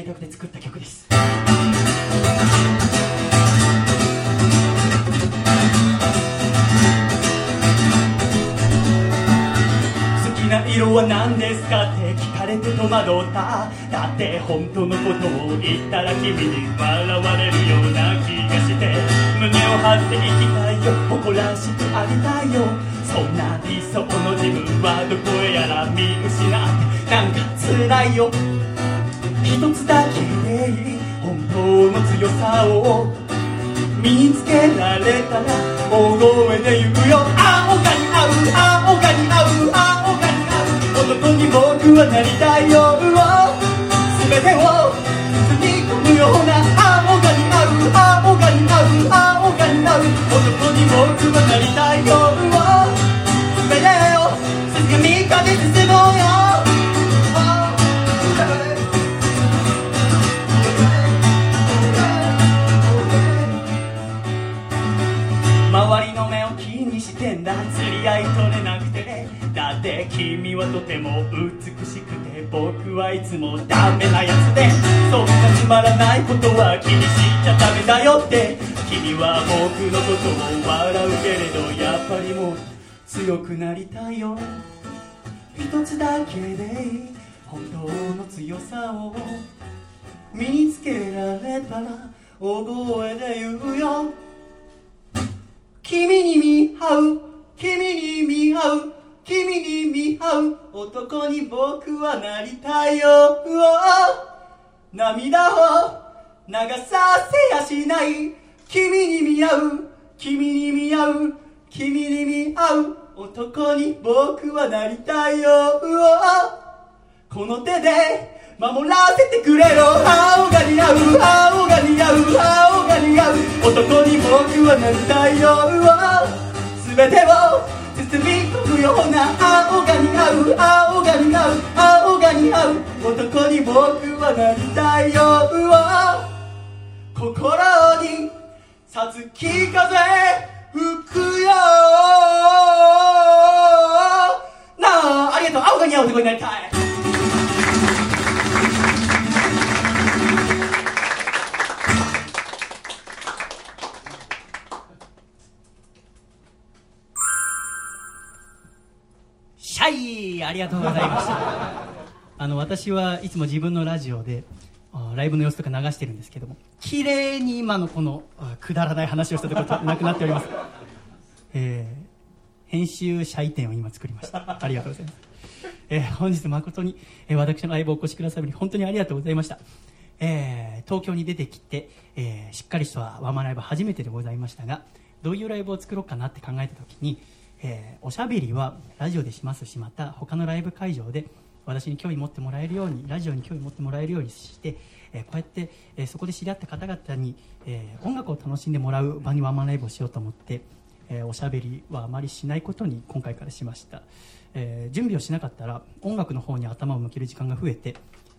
[SPEAKER 7] う男になりたくて作った曲です。好きな色は何ですかって聞かれて戸惑った。だって本当のことを言ったら君に笑われるような気がして。胸を張っていきたいよ。誇らしくありたいよ。そんな理想の自分はどこへやら見失って。なんか辛いよ。一つだけでいい本当の強さを身につけられたら大声で言うよ。青が似合う青が似合う青が似合う男に僕はなりたいよ。全てを包み込むような青が似合う青が似合う青が似合う男に僕はなりたいよ全てを包み込んで進もうはとても美しくて僕はいつもダメなやつで。そんなつまらないことは気にしちゃダメだよって。君は僕のことを笑うけれどやっぱりもう強くなりたいよ。一つだけでいい本当の強さを。身につけられたら大声で言うよ。君に見合う。君に見合う。君に見合う男に僕はなりたいよ。涙を流させやしない。君に見合う君に見合う君に見合う男に僕はなりたいよ。この手で守らせてくれよ青が似合う青が似合う青が似合う男に僕はなりたいよ。全てを包みような青が似合う青が似合う青が似合う男に僕はなりたいよ心にさつき風吹くよなあありがとう。青が似合う男になりたい。ありがとうございましたあの私はいつも自分のラジオでライブの様子とか流してるんですけども綺麗に今のこのくだらない話をしたところなくなっております、えー編集シャイ店を今作りました。ありがとうございます、えー本日誠に、えー私の相棒をお越しくださり本当にありがとうございました。えー東京に出てきて、えーしっかりしたワンマンライブ初めてでございましたがどういうライブを作ろうかなって考えた時に、えーおしゃべりはラジオでします。しまた他のライブ会場で私に興味持ってもらえるようにラジオに興味持ってもらえるようにして、えーこうやって、えーそこで知り合った方々に、え音楽を楽しんでもらう場にワンマンライブをしようと思って、えおしゃべりはあまりしないことに今回からしました、えー準備をしなかったら音楽の方に頭を向ける時間が増えて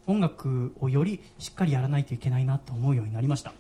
[SPEAKER 7] 音楽をよりしっかりやらないといけないなと思うようになりました。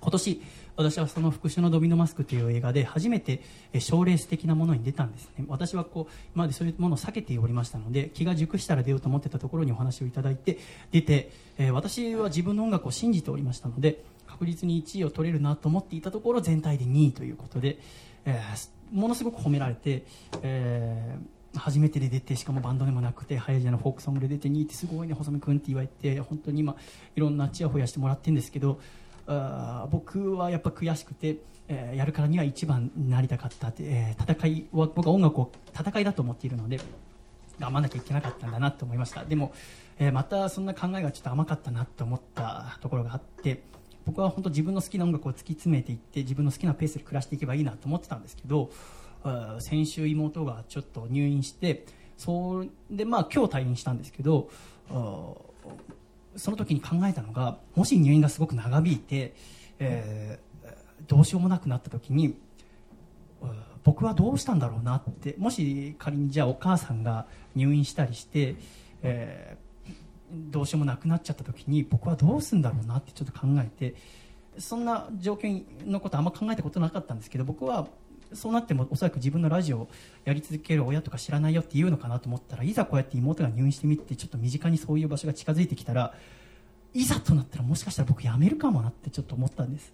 [SPEAKER 7] 今年私はその復讐のドミノマスクという映画で初めて賞レース的なものに出たんですね。私はこう今までそういうものを避けておりましたので気が熟したら出ようと思ってたところにお話をいただいて出て、えー私は自分の音楽を信じておりましたので確実に1位を取れるなと思っていたところ全体で2位ということで、えーものすごく褒められて、えー初めてで出てしかもバンドでもなくてハイジャのフォークソングで出て2位ってすごいね細見君って言われて本当に今いろんなチヤホヤしてもらってるんですけどあ僕はやっぱ悔しくて、えーやるからには一番になりたかったって、えー戦いは僕は音楽を戦いだと思っているので頑張らなきゃいけなかったんだなと思いました。でも、えーまたそんな考えがちょっと甘かったなと思ったところがあって僕は本当自分の好きな音楽を突き詰めていって自分の好きなペースで暮らしていけばいいなと思ってたんですけど先週妹がちょっと入院してそれでまあ今日退院したんですけどその時に考えたのがもし入院がすごく長引いて、えーどうしようもなくなった時に僕はどうしたんだろうなってもし仮にじゃあお母さんが入院したりして、えーどうしようもなくなっちゃった時に僕はどうするんだろうなってちょっと考えてそんな状況のことあんま考えたことなかったんですけど僕はそうなってもおそらく自分のラジオをやり続ける親とか知らないよって言うのかなと思ったらいざこうやって妹が入院してみてちょっと身近にそういう場所が近づいてきたらいざとなったらもしかしたら僕やめるかもなってちょっと思ったんです。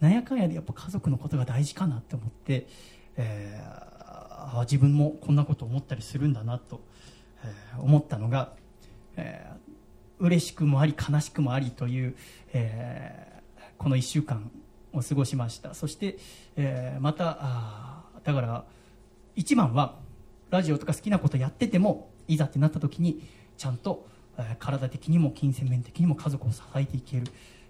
[SPEAKER 7] なんやかんやでやっぱ家族のことが大事かなって思って、えーあ自分もこんなこと思ったりするんだなと、えー思ったのが、えー嬉しくもあり悲しくもありという、えーこの1週間を過ごしました。そして、えーまたあだから一番はラジオとか好きなことやっててもいざってなった時にちゃんと、えー体的にも金銭面的にも家族を支えていける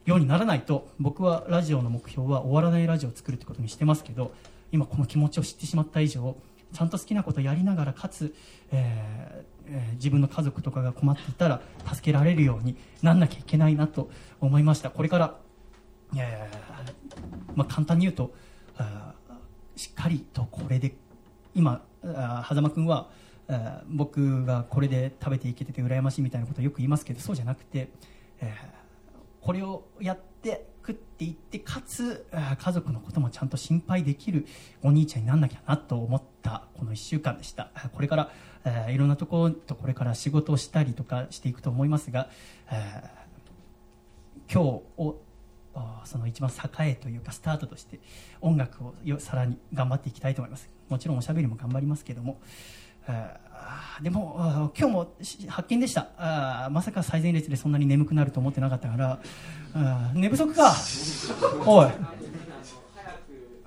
[SPEAKER 7] ようにならないと僕はラジオの目標は終わらないラジオを作るってことにしてますけど今この気持ちを知ってしまった以上ちゃんと好きなことやりながらかつ、えーえー自分の家族とかが困っていたら助けられるようになんなきゃいけないなと思いました。これから、えーまあ、簡単に言うとあしっかりとこれで今あ狭間君はあ僕がこれで食べていけてて羨ましいみたいなことをよく言いますけどそうじゃなくて、えこれをやって食っていってかつ家族のこともちゃんと心配できるお兄ちゃんになんなきゃなと思ったこの1週間でした。これから、えーいろんなところとこれから仕事をしたりとかしていくと思いますが、えー今日をその一番栄えというかスタートとして音楽をよさらに頑張っていきたいと思います。もちろんおしゃべりも頑張りますけども。でも今日もし発見でした。あーまさか最前列でそんなに眠くなると思ってなかったから。寝不足か。おい、うん、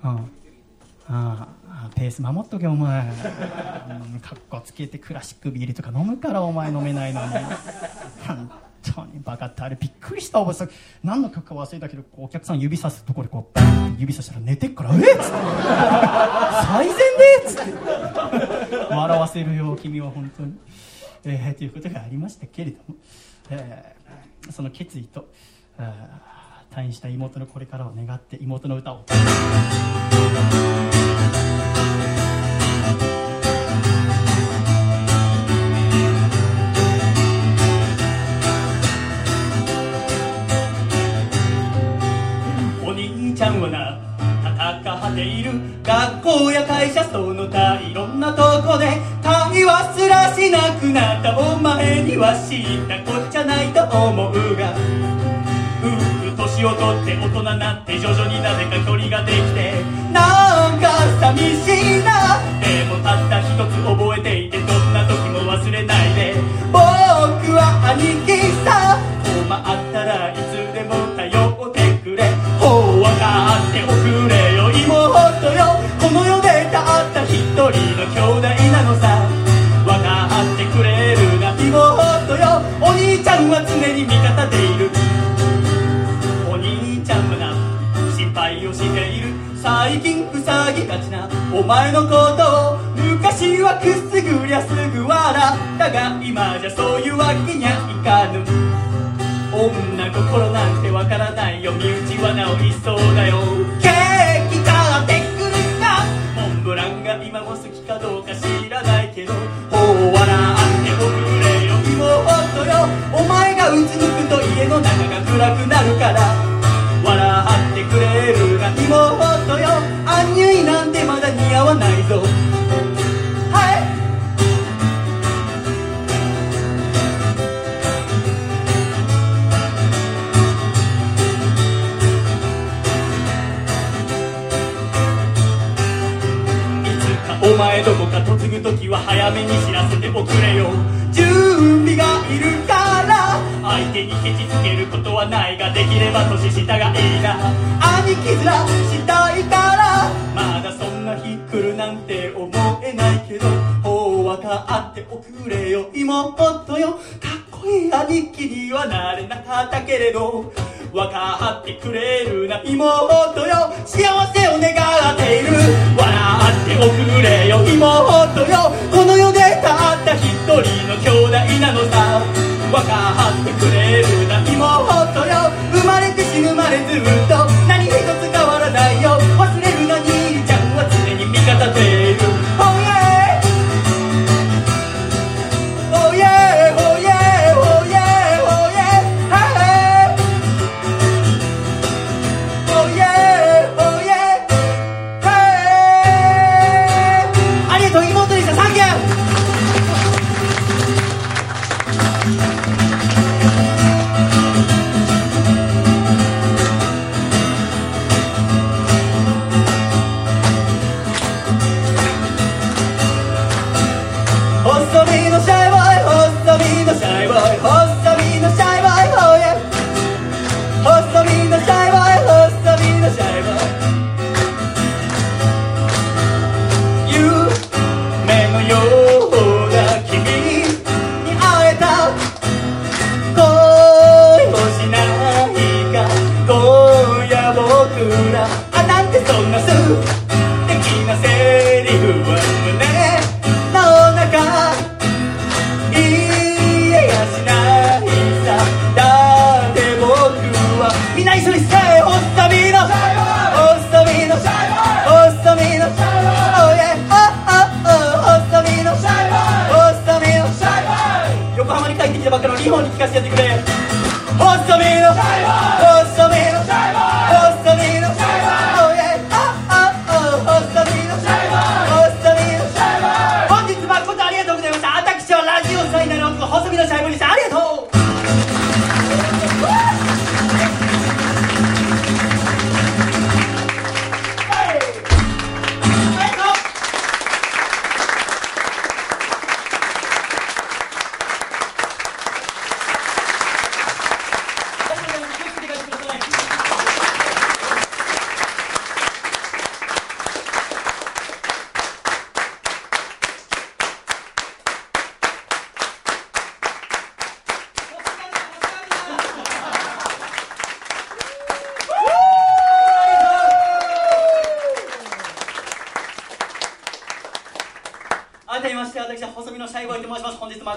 [SPEAKER 7] ああペース守っとけお前、うん、かっこつけてクラシックビールとか飲むからお前飲めないのに。本 当にバカってあれびっくりしたおばさん何の曲か忘れたけどお客さん指さすところでこうバンって指さしたら寝てっからえっつって最善でっつって笑わせるよ君は本当に、えーということがありましたけれども、えーその決意と退院した妹のこれからを願って妹の歌をいる学校や会社その他いろんなとこで会話すらしなくなったお前には知ったこっちゃないと思うが。うー年を取って大人になって徐々になぜか距離ができてなんか寂しいな。でもたった一つ覚えていてどんな時も忘れないで。僕は兄貴さ困ったらいつの兄弟なのさ。わかってくれるな妹よ。お兄ちゃんは常に味方でいる。お兄ちゃんはな心配をしている。最近塞ぎがちな。お前のことを昔はくすぐりゃすぐ笑ったが。今じゃそういうわけにゃいかぬ。女心なんてわからないよ。身内はなおいそうだよ。笑っておくれよよお前がうつむくと家の中が暗くなるから笑ってくれるが妹よアんニュイなんてまだ似合わないぞ継ぐ時は早めに知らせておくれよ。準備がいるから相手にケチつけることはないができれば年下がいいな兄貴面したいからまだそんな日来るなんて思えないけどほう分かっておくれよ。妹よ。かっこいい兄貴にはなれなかったけれど分かってくれるな妹よ。幸せを願っている。笑っておくれよ妹よ。この世でたった一人の兄弟なのさ。分かってくれるな妹よ。生まれて死ぬまでずっと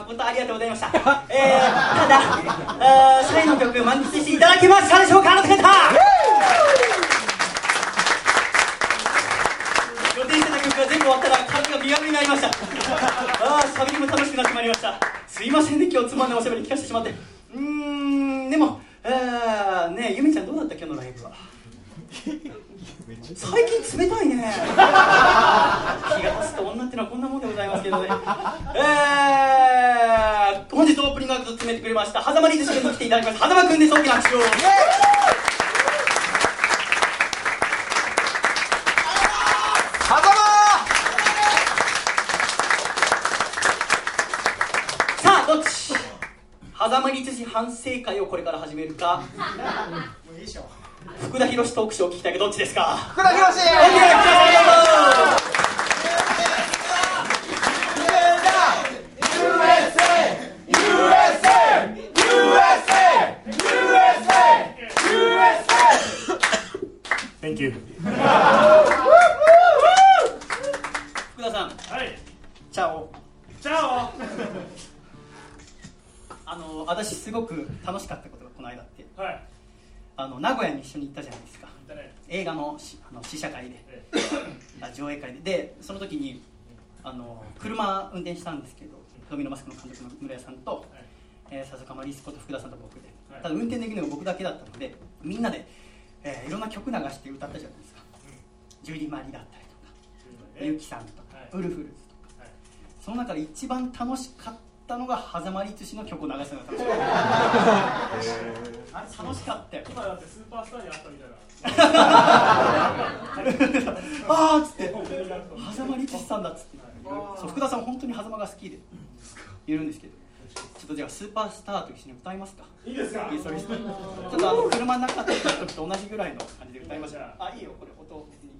[SPEAKER 7] 本当ありがとうございまし、ただあーシャイの曲満喫していただけましたでしょうかあの方予定してた曲が全部終わったら体が身軽になりましたああサビりも楽しくなってまいりましたすいませんね今日つまんないおしゃべり聞かせてしまってうーんでもあーねえゆめちゃんどうだった今日のライブは最近冷たいね気が立つと女ってのはこんなもんでございますけどねえー、本日オープニングアクト詰めてくれました狭間リズシ君に来ていただきました狭間くんです。大きな拍手をさあどっち？狭間律師反省会をこれから始めるか。福田博トークショーを聞きたいけどどっちですか？福田博 あの試写会で 上映会で。でその時にあの車運転したんですけどドミノマスクの監督の村屋さんと、えー、笹川リスコと福田さんと僕で。
[SPEAKER 6] はい。
[SPEAKER 7] ただ運転できるのが僕だけだったのでみんなで、えーいろんな曲流して歌ったじゃないですか、ジュリマリだったりとかゆきさんとか、
[SPEAKER 6] はい。
[SPEAKER 7] ウルフルズとか、
[SPEAKER 6] はい。
[SPEAKER 7] その中で一番楽しかったのが狭間律師の曲を流すのが楽しかった あれ楽しかったよ。
[SPEAKER 6] 今だってスーパースターに会ったみたいな。
[SPEAKER 7] あーっつって狭間律さんだっつって。
[SPEAKER 9] そう福田さん本当に狭間が好きでいるんですけど。ちょっとじゃあスーパースターと一緒に歌いますか。
[SPEAKER 6] いいですか？
[SPEAKER 9] ちょっとあの車の中で歌ったと同じぐらいの感じで歌いましょうあいいよこれ音別に。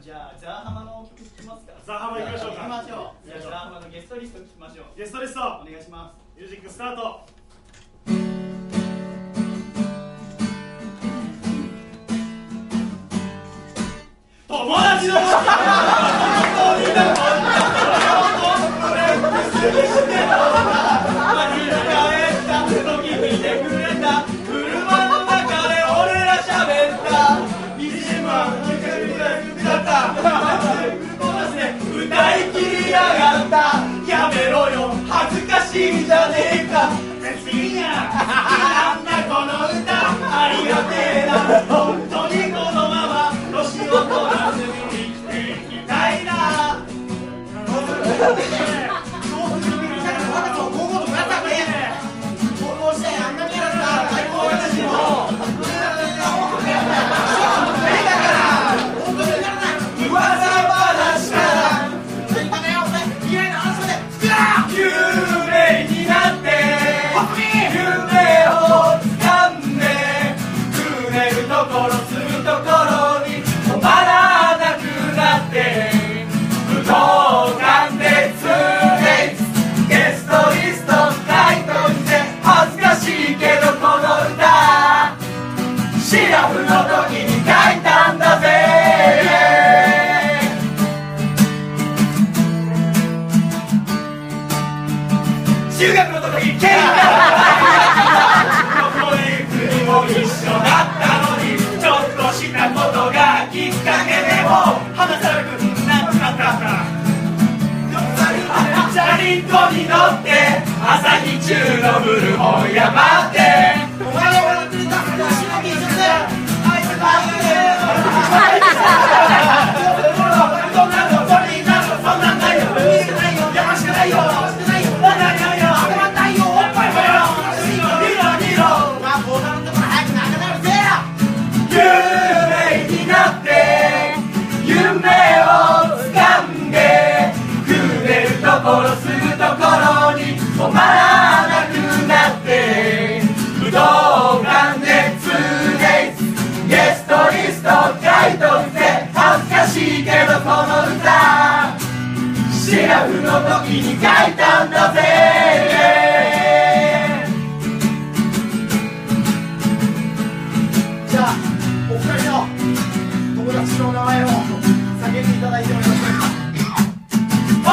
[SPEAKER 9] じゃあザーハマの曲聴きますか。
[SPEAKER 6] ザーハマいきましょうか。
[SPEAKER 9] ましょうじゃあザーハマのゲストリスト聴きましょう。
[SPEAKER 6] ゲストリスト。
[SPEAKER 9] お願いします。
[SPEAKER 6] ミュージックスタート。你怎么不 Yeah. こに乗って朝日中のブルホ山で。の時に書いたんだぜ。じゃあお二人の友達の名前をいただいてしか？お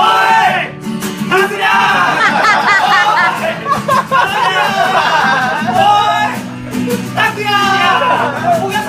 [SPEAKER 6] い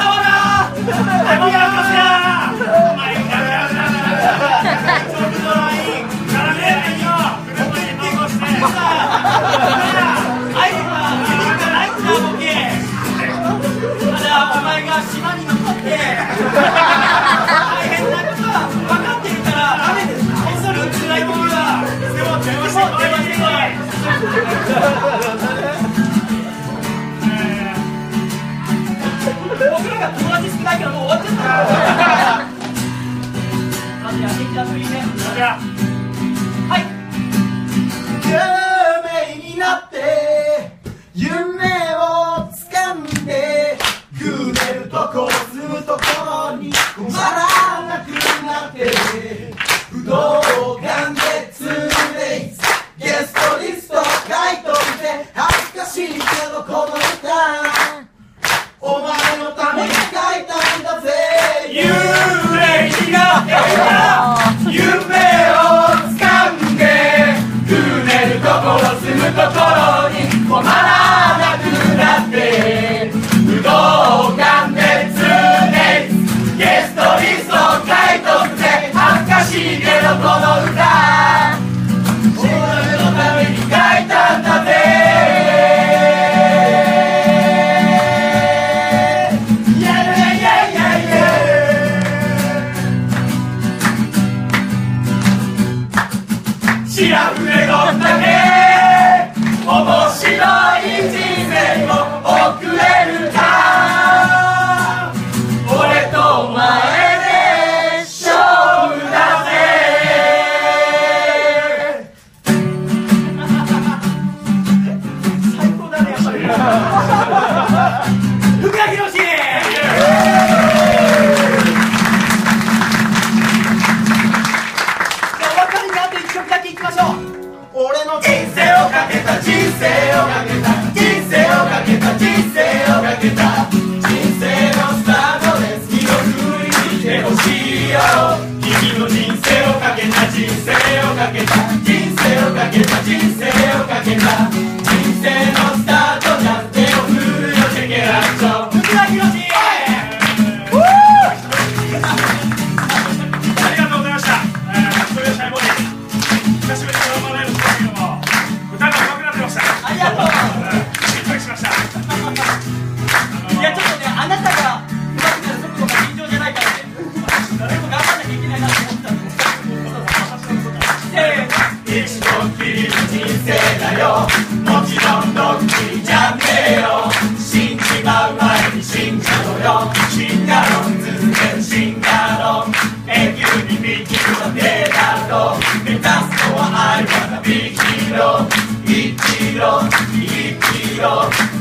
[SPEAKER 6] 進化の論進化ろず
[SPEAKER 11] っ
[SPEAKER 7] と
[SPEAKER 12] 進化論永久に見切るはデータ論目指すのは愛はなびきろ一論一
[SPEAKER 6] 論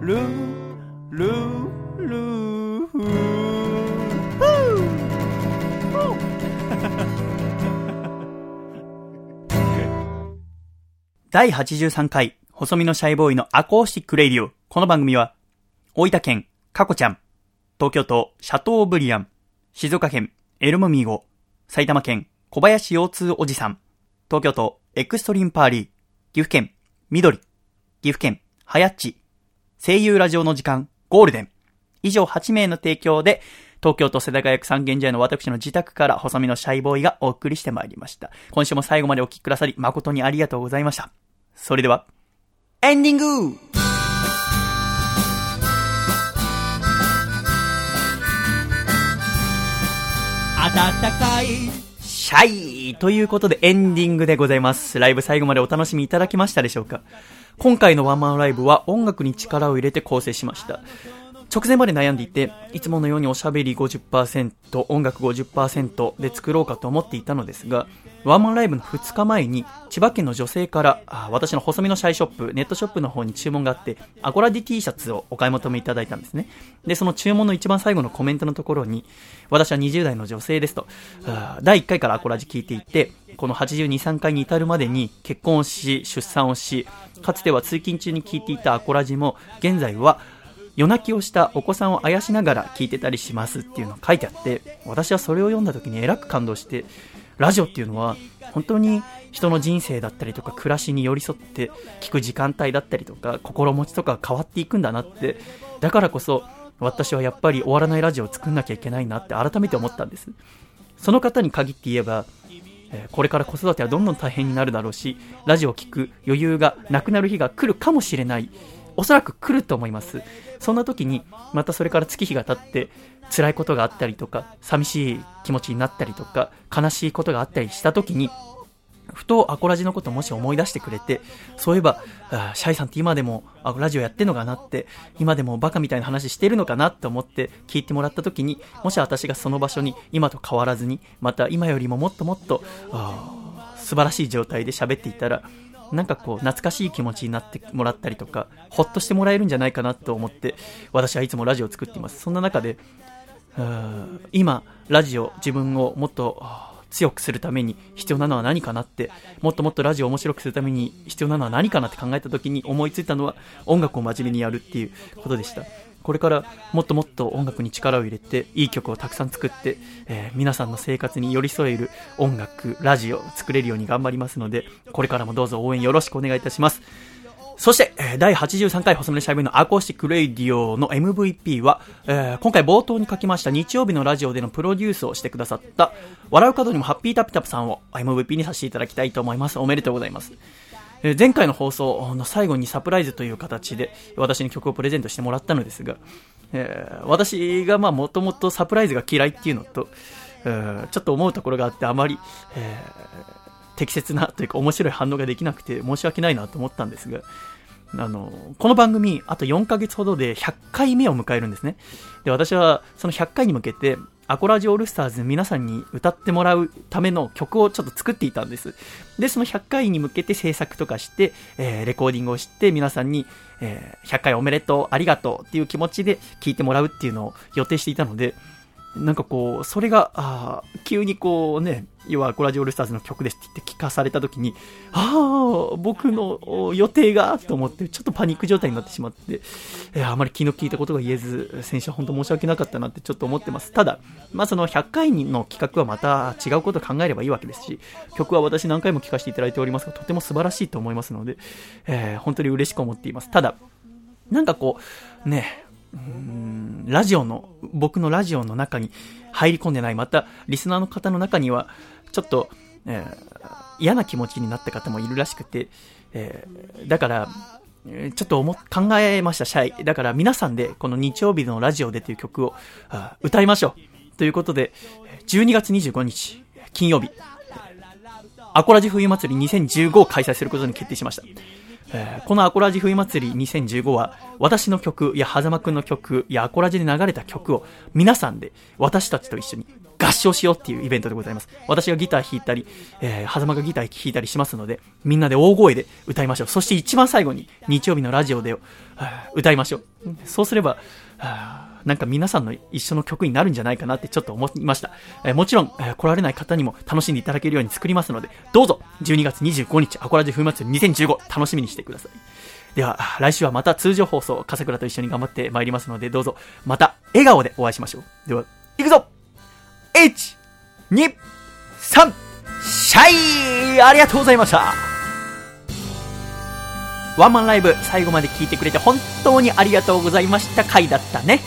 [SPEAKER 6] ルルル
[SPEAKER 7] 第83回、細身のシャイボーイのアコースティック radio。この番組は、大分県、カコちゃん、東京都、シャトーブリアン、静岡県、エルモミーゴ、埼玉県、小林腰痛おじさん、東京都、エクストリームパーリー、岐阜県、緑、岐阜県、はやっち、声優ラジオの時間、ゴールデン。以上8名の提供で、東京都世田谷区三軒茶屋の私の自宅から細身のシャイボーイがお送りしてまいりました。今週も最後までお聴きくださり誠にありがとうございました。それでは、エンディング
[SPEAKER 6] 暖かい
[SPEAKER 7] シャイとでエンディングでございます。ライブ最後までお楽しみいただけましたでしょうか？今回のワンマンライブは音楽に力を入れて構成しました。直前まで悩んでいて、いつものようにおしゃべり50%、音楽50%で作ろうかと思っていたのですが、ワンマンライブの2日前に、千葉県の女性から、あ私の細身のシャイショップ、ネットショップの方に注文があって、アコラディ T シャツをお買い求めいただいたんですね。で、その注文の一番最後のコメントのところに、私は20代の女性ですと、第1回からアコラジ聞いていて、この82、3回に至るまでに結婚をし、出産をし、かつては通勤中に聞いていたアコラジも、現在は夜泣きをしたお子さんをあやしながら聞いてたりしますっていうのが書いてあって、私はそれを読んだ時にえらく感動して、ラジオっていうのは本当に人の人生だったりとか暮らしに寄り添って聞く時間帯だったりとか心持ちとか変わっていくんだなって、だからこそ私はやっぱり終わらないラジオを作んなきゃいけないなって改めて思ったんです。その方に限って言えば、これから子育てはどんどん大変になるだろうし、ラジオを聞く余裕がなくなる日が来るかもしれない。おそらく来ると思います。そんな時に、またそれから月日が経って、辛いことがあったりとか、寂しい気持ちになったりとか、悲しいことがあったりした時に、ふとアコラジのこともし思い出してくれて、そういえば、あシャイさんって今でもあラジオやってんのかなって、今でもバカみたいな話してるのかなって思って聞いてもらった時に、もし私がその場所に今と変わらずに、また今よりももっともっと、素晴らしい状態で喋っていたら、なんかこう、懐かしい気持ちになってもらったりとか、ほっとしてもらえるんじゃないかなと思って、私はいつもラジオを作っています。そんな中で、今、ラジオ、自分をもっと強くするために必要なのは何かなって、もっともっとラジオを面白くするために必要なのは何かなって考えた時に思いついたのは音楽を真面目にやるっていうことでした。これからもっともっと音楽に力を入れて、いい曲をたくさん作って、えー皆さんの生活に寄り添える音楽、ラジオを作れるように頑張りますので、これからもどうぞ応援よろしくお願いいたします。そして、第83回細身のシャイボーイのアコースティックレイディオの MVP は、えー今回冒頭に書きました日曜日のラジオでのプロデュースをしてくださった、笑う角にもハッピータピタプさんを MVP にさせていただきたいと思います。おめでとうございます。え前回の放送の最後にサプライズという形で私に曲をプレゼントしてもらったのですが、えー私がまあもともとサプライズが嫌いっていうのと、えーちょっと思うところがあってあまり、えー適切なというか面白い反応ができなくて申し訳ないなと思ったんですが、あの、この番組、あと4ヶ月ほどで100回目を迎えるんですね。で、私はその100回に向けて、アコラジオールスターズ皆さんに歌ってもらうための曲をちょっと作っていたんです。で、その100回に向けて制作とかして、えーレコーディングをして皆さんに、えー100回おめでとう、ありがとうっていう気持ちで聴いてもらうっていうのを予定していたので、なんかこう、それが、あー急にこうね、要はコラジオールスターズの曲ですって言って聞かされた時に、ああ、僕の予定が、と思って、ちょっとパニック状態になってしまって、えーあまり気の利いたことが言えず、先週は本当申し訳なかったなってちょっと思ってます。ただ、まあその100回の企画はまた違うことを考えればいいわけですし、曲は私何回も聴かせていただいておりますが、とても素晴らしいと思いますので、えー本当に嬉しく思っています。ただ、なんかこう、ね、ラジオの、僕のラジオの中に入り込んでない、また、リスナーの方の中には、ちょっと、えー嫌な気持ちになった方もいるらしくて、えーだから、ちょっと思考えました、シャイ。だから皆さんで、この日曜日のラジオでという曲を歌いましょう。ということで、12月25日、金曜日、アコラジ冬祭り2015を開催することに決定しました。えーこのアコラジ冬祭り2015は、私の曲や狭間くんの曲やアコラジで流れた曲を皆さんで私たちと一緒に合唱しようっていうイベントでございます。私がギター弾いたり、えー、狭間がギター弾いたりしますので、みんなで大声で歌いましょう。そして一番最後に日曜日のラジオで、あ歌いましょう。そうすれば、なんか皆さんの一緒の曲になるんじゃないかなってちょっと思いました。えーもちろん、えー来られない方にも楽しんでいただけるように作りますので、どうぞ12月25日、アコラジ冬祭り2015楽しみにしてください。では、来週はまた通常放送、笠倉と一緒に頑張ってまいりますので、どうぞ、また笑顔でお会いしましょう。では、行くぞ !1、2、3、シャイありがとうございましたワンマンライブ最後まで聞いてくれて本当にありがとうございました回だったね。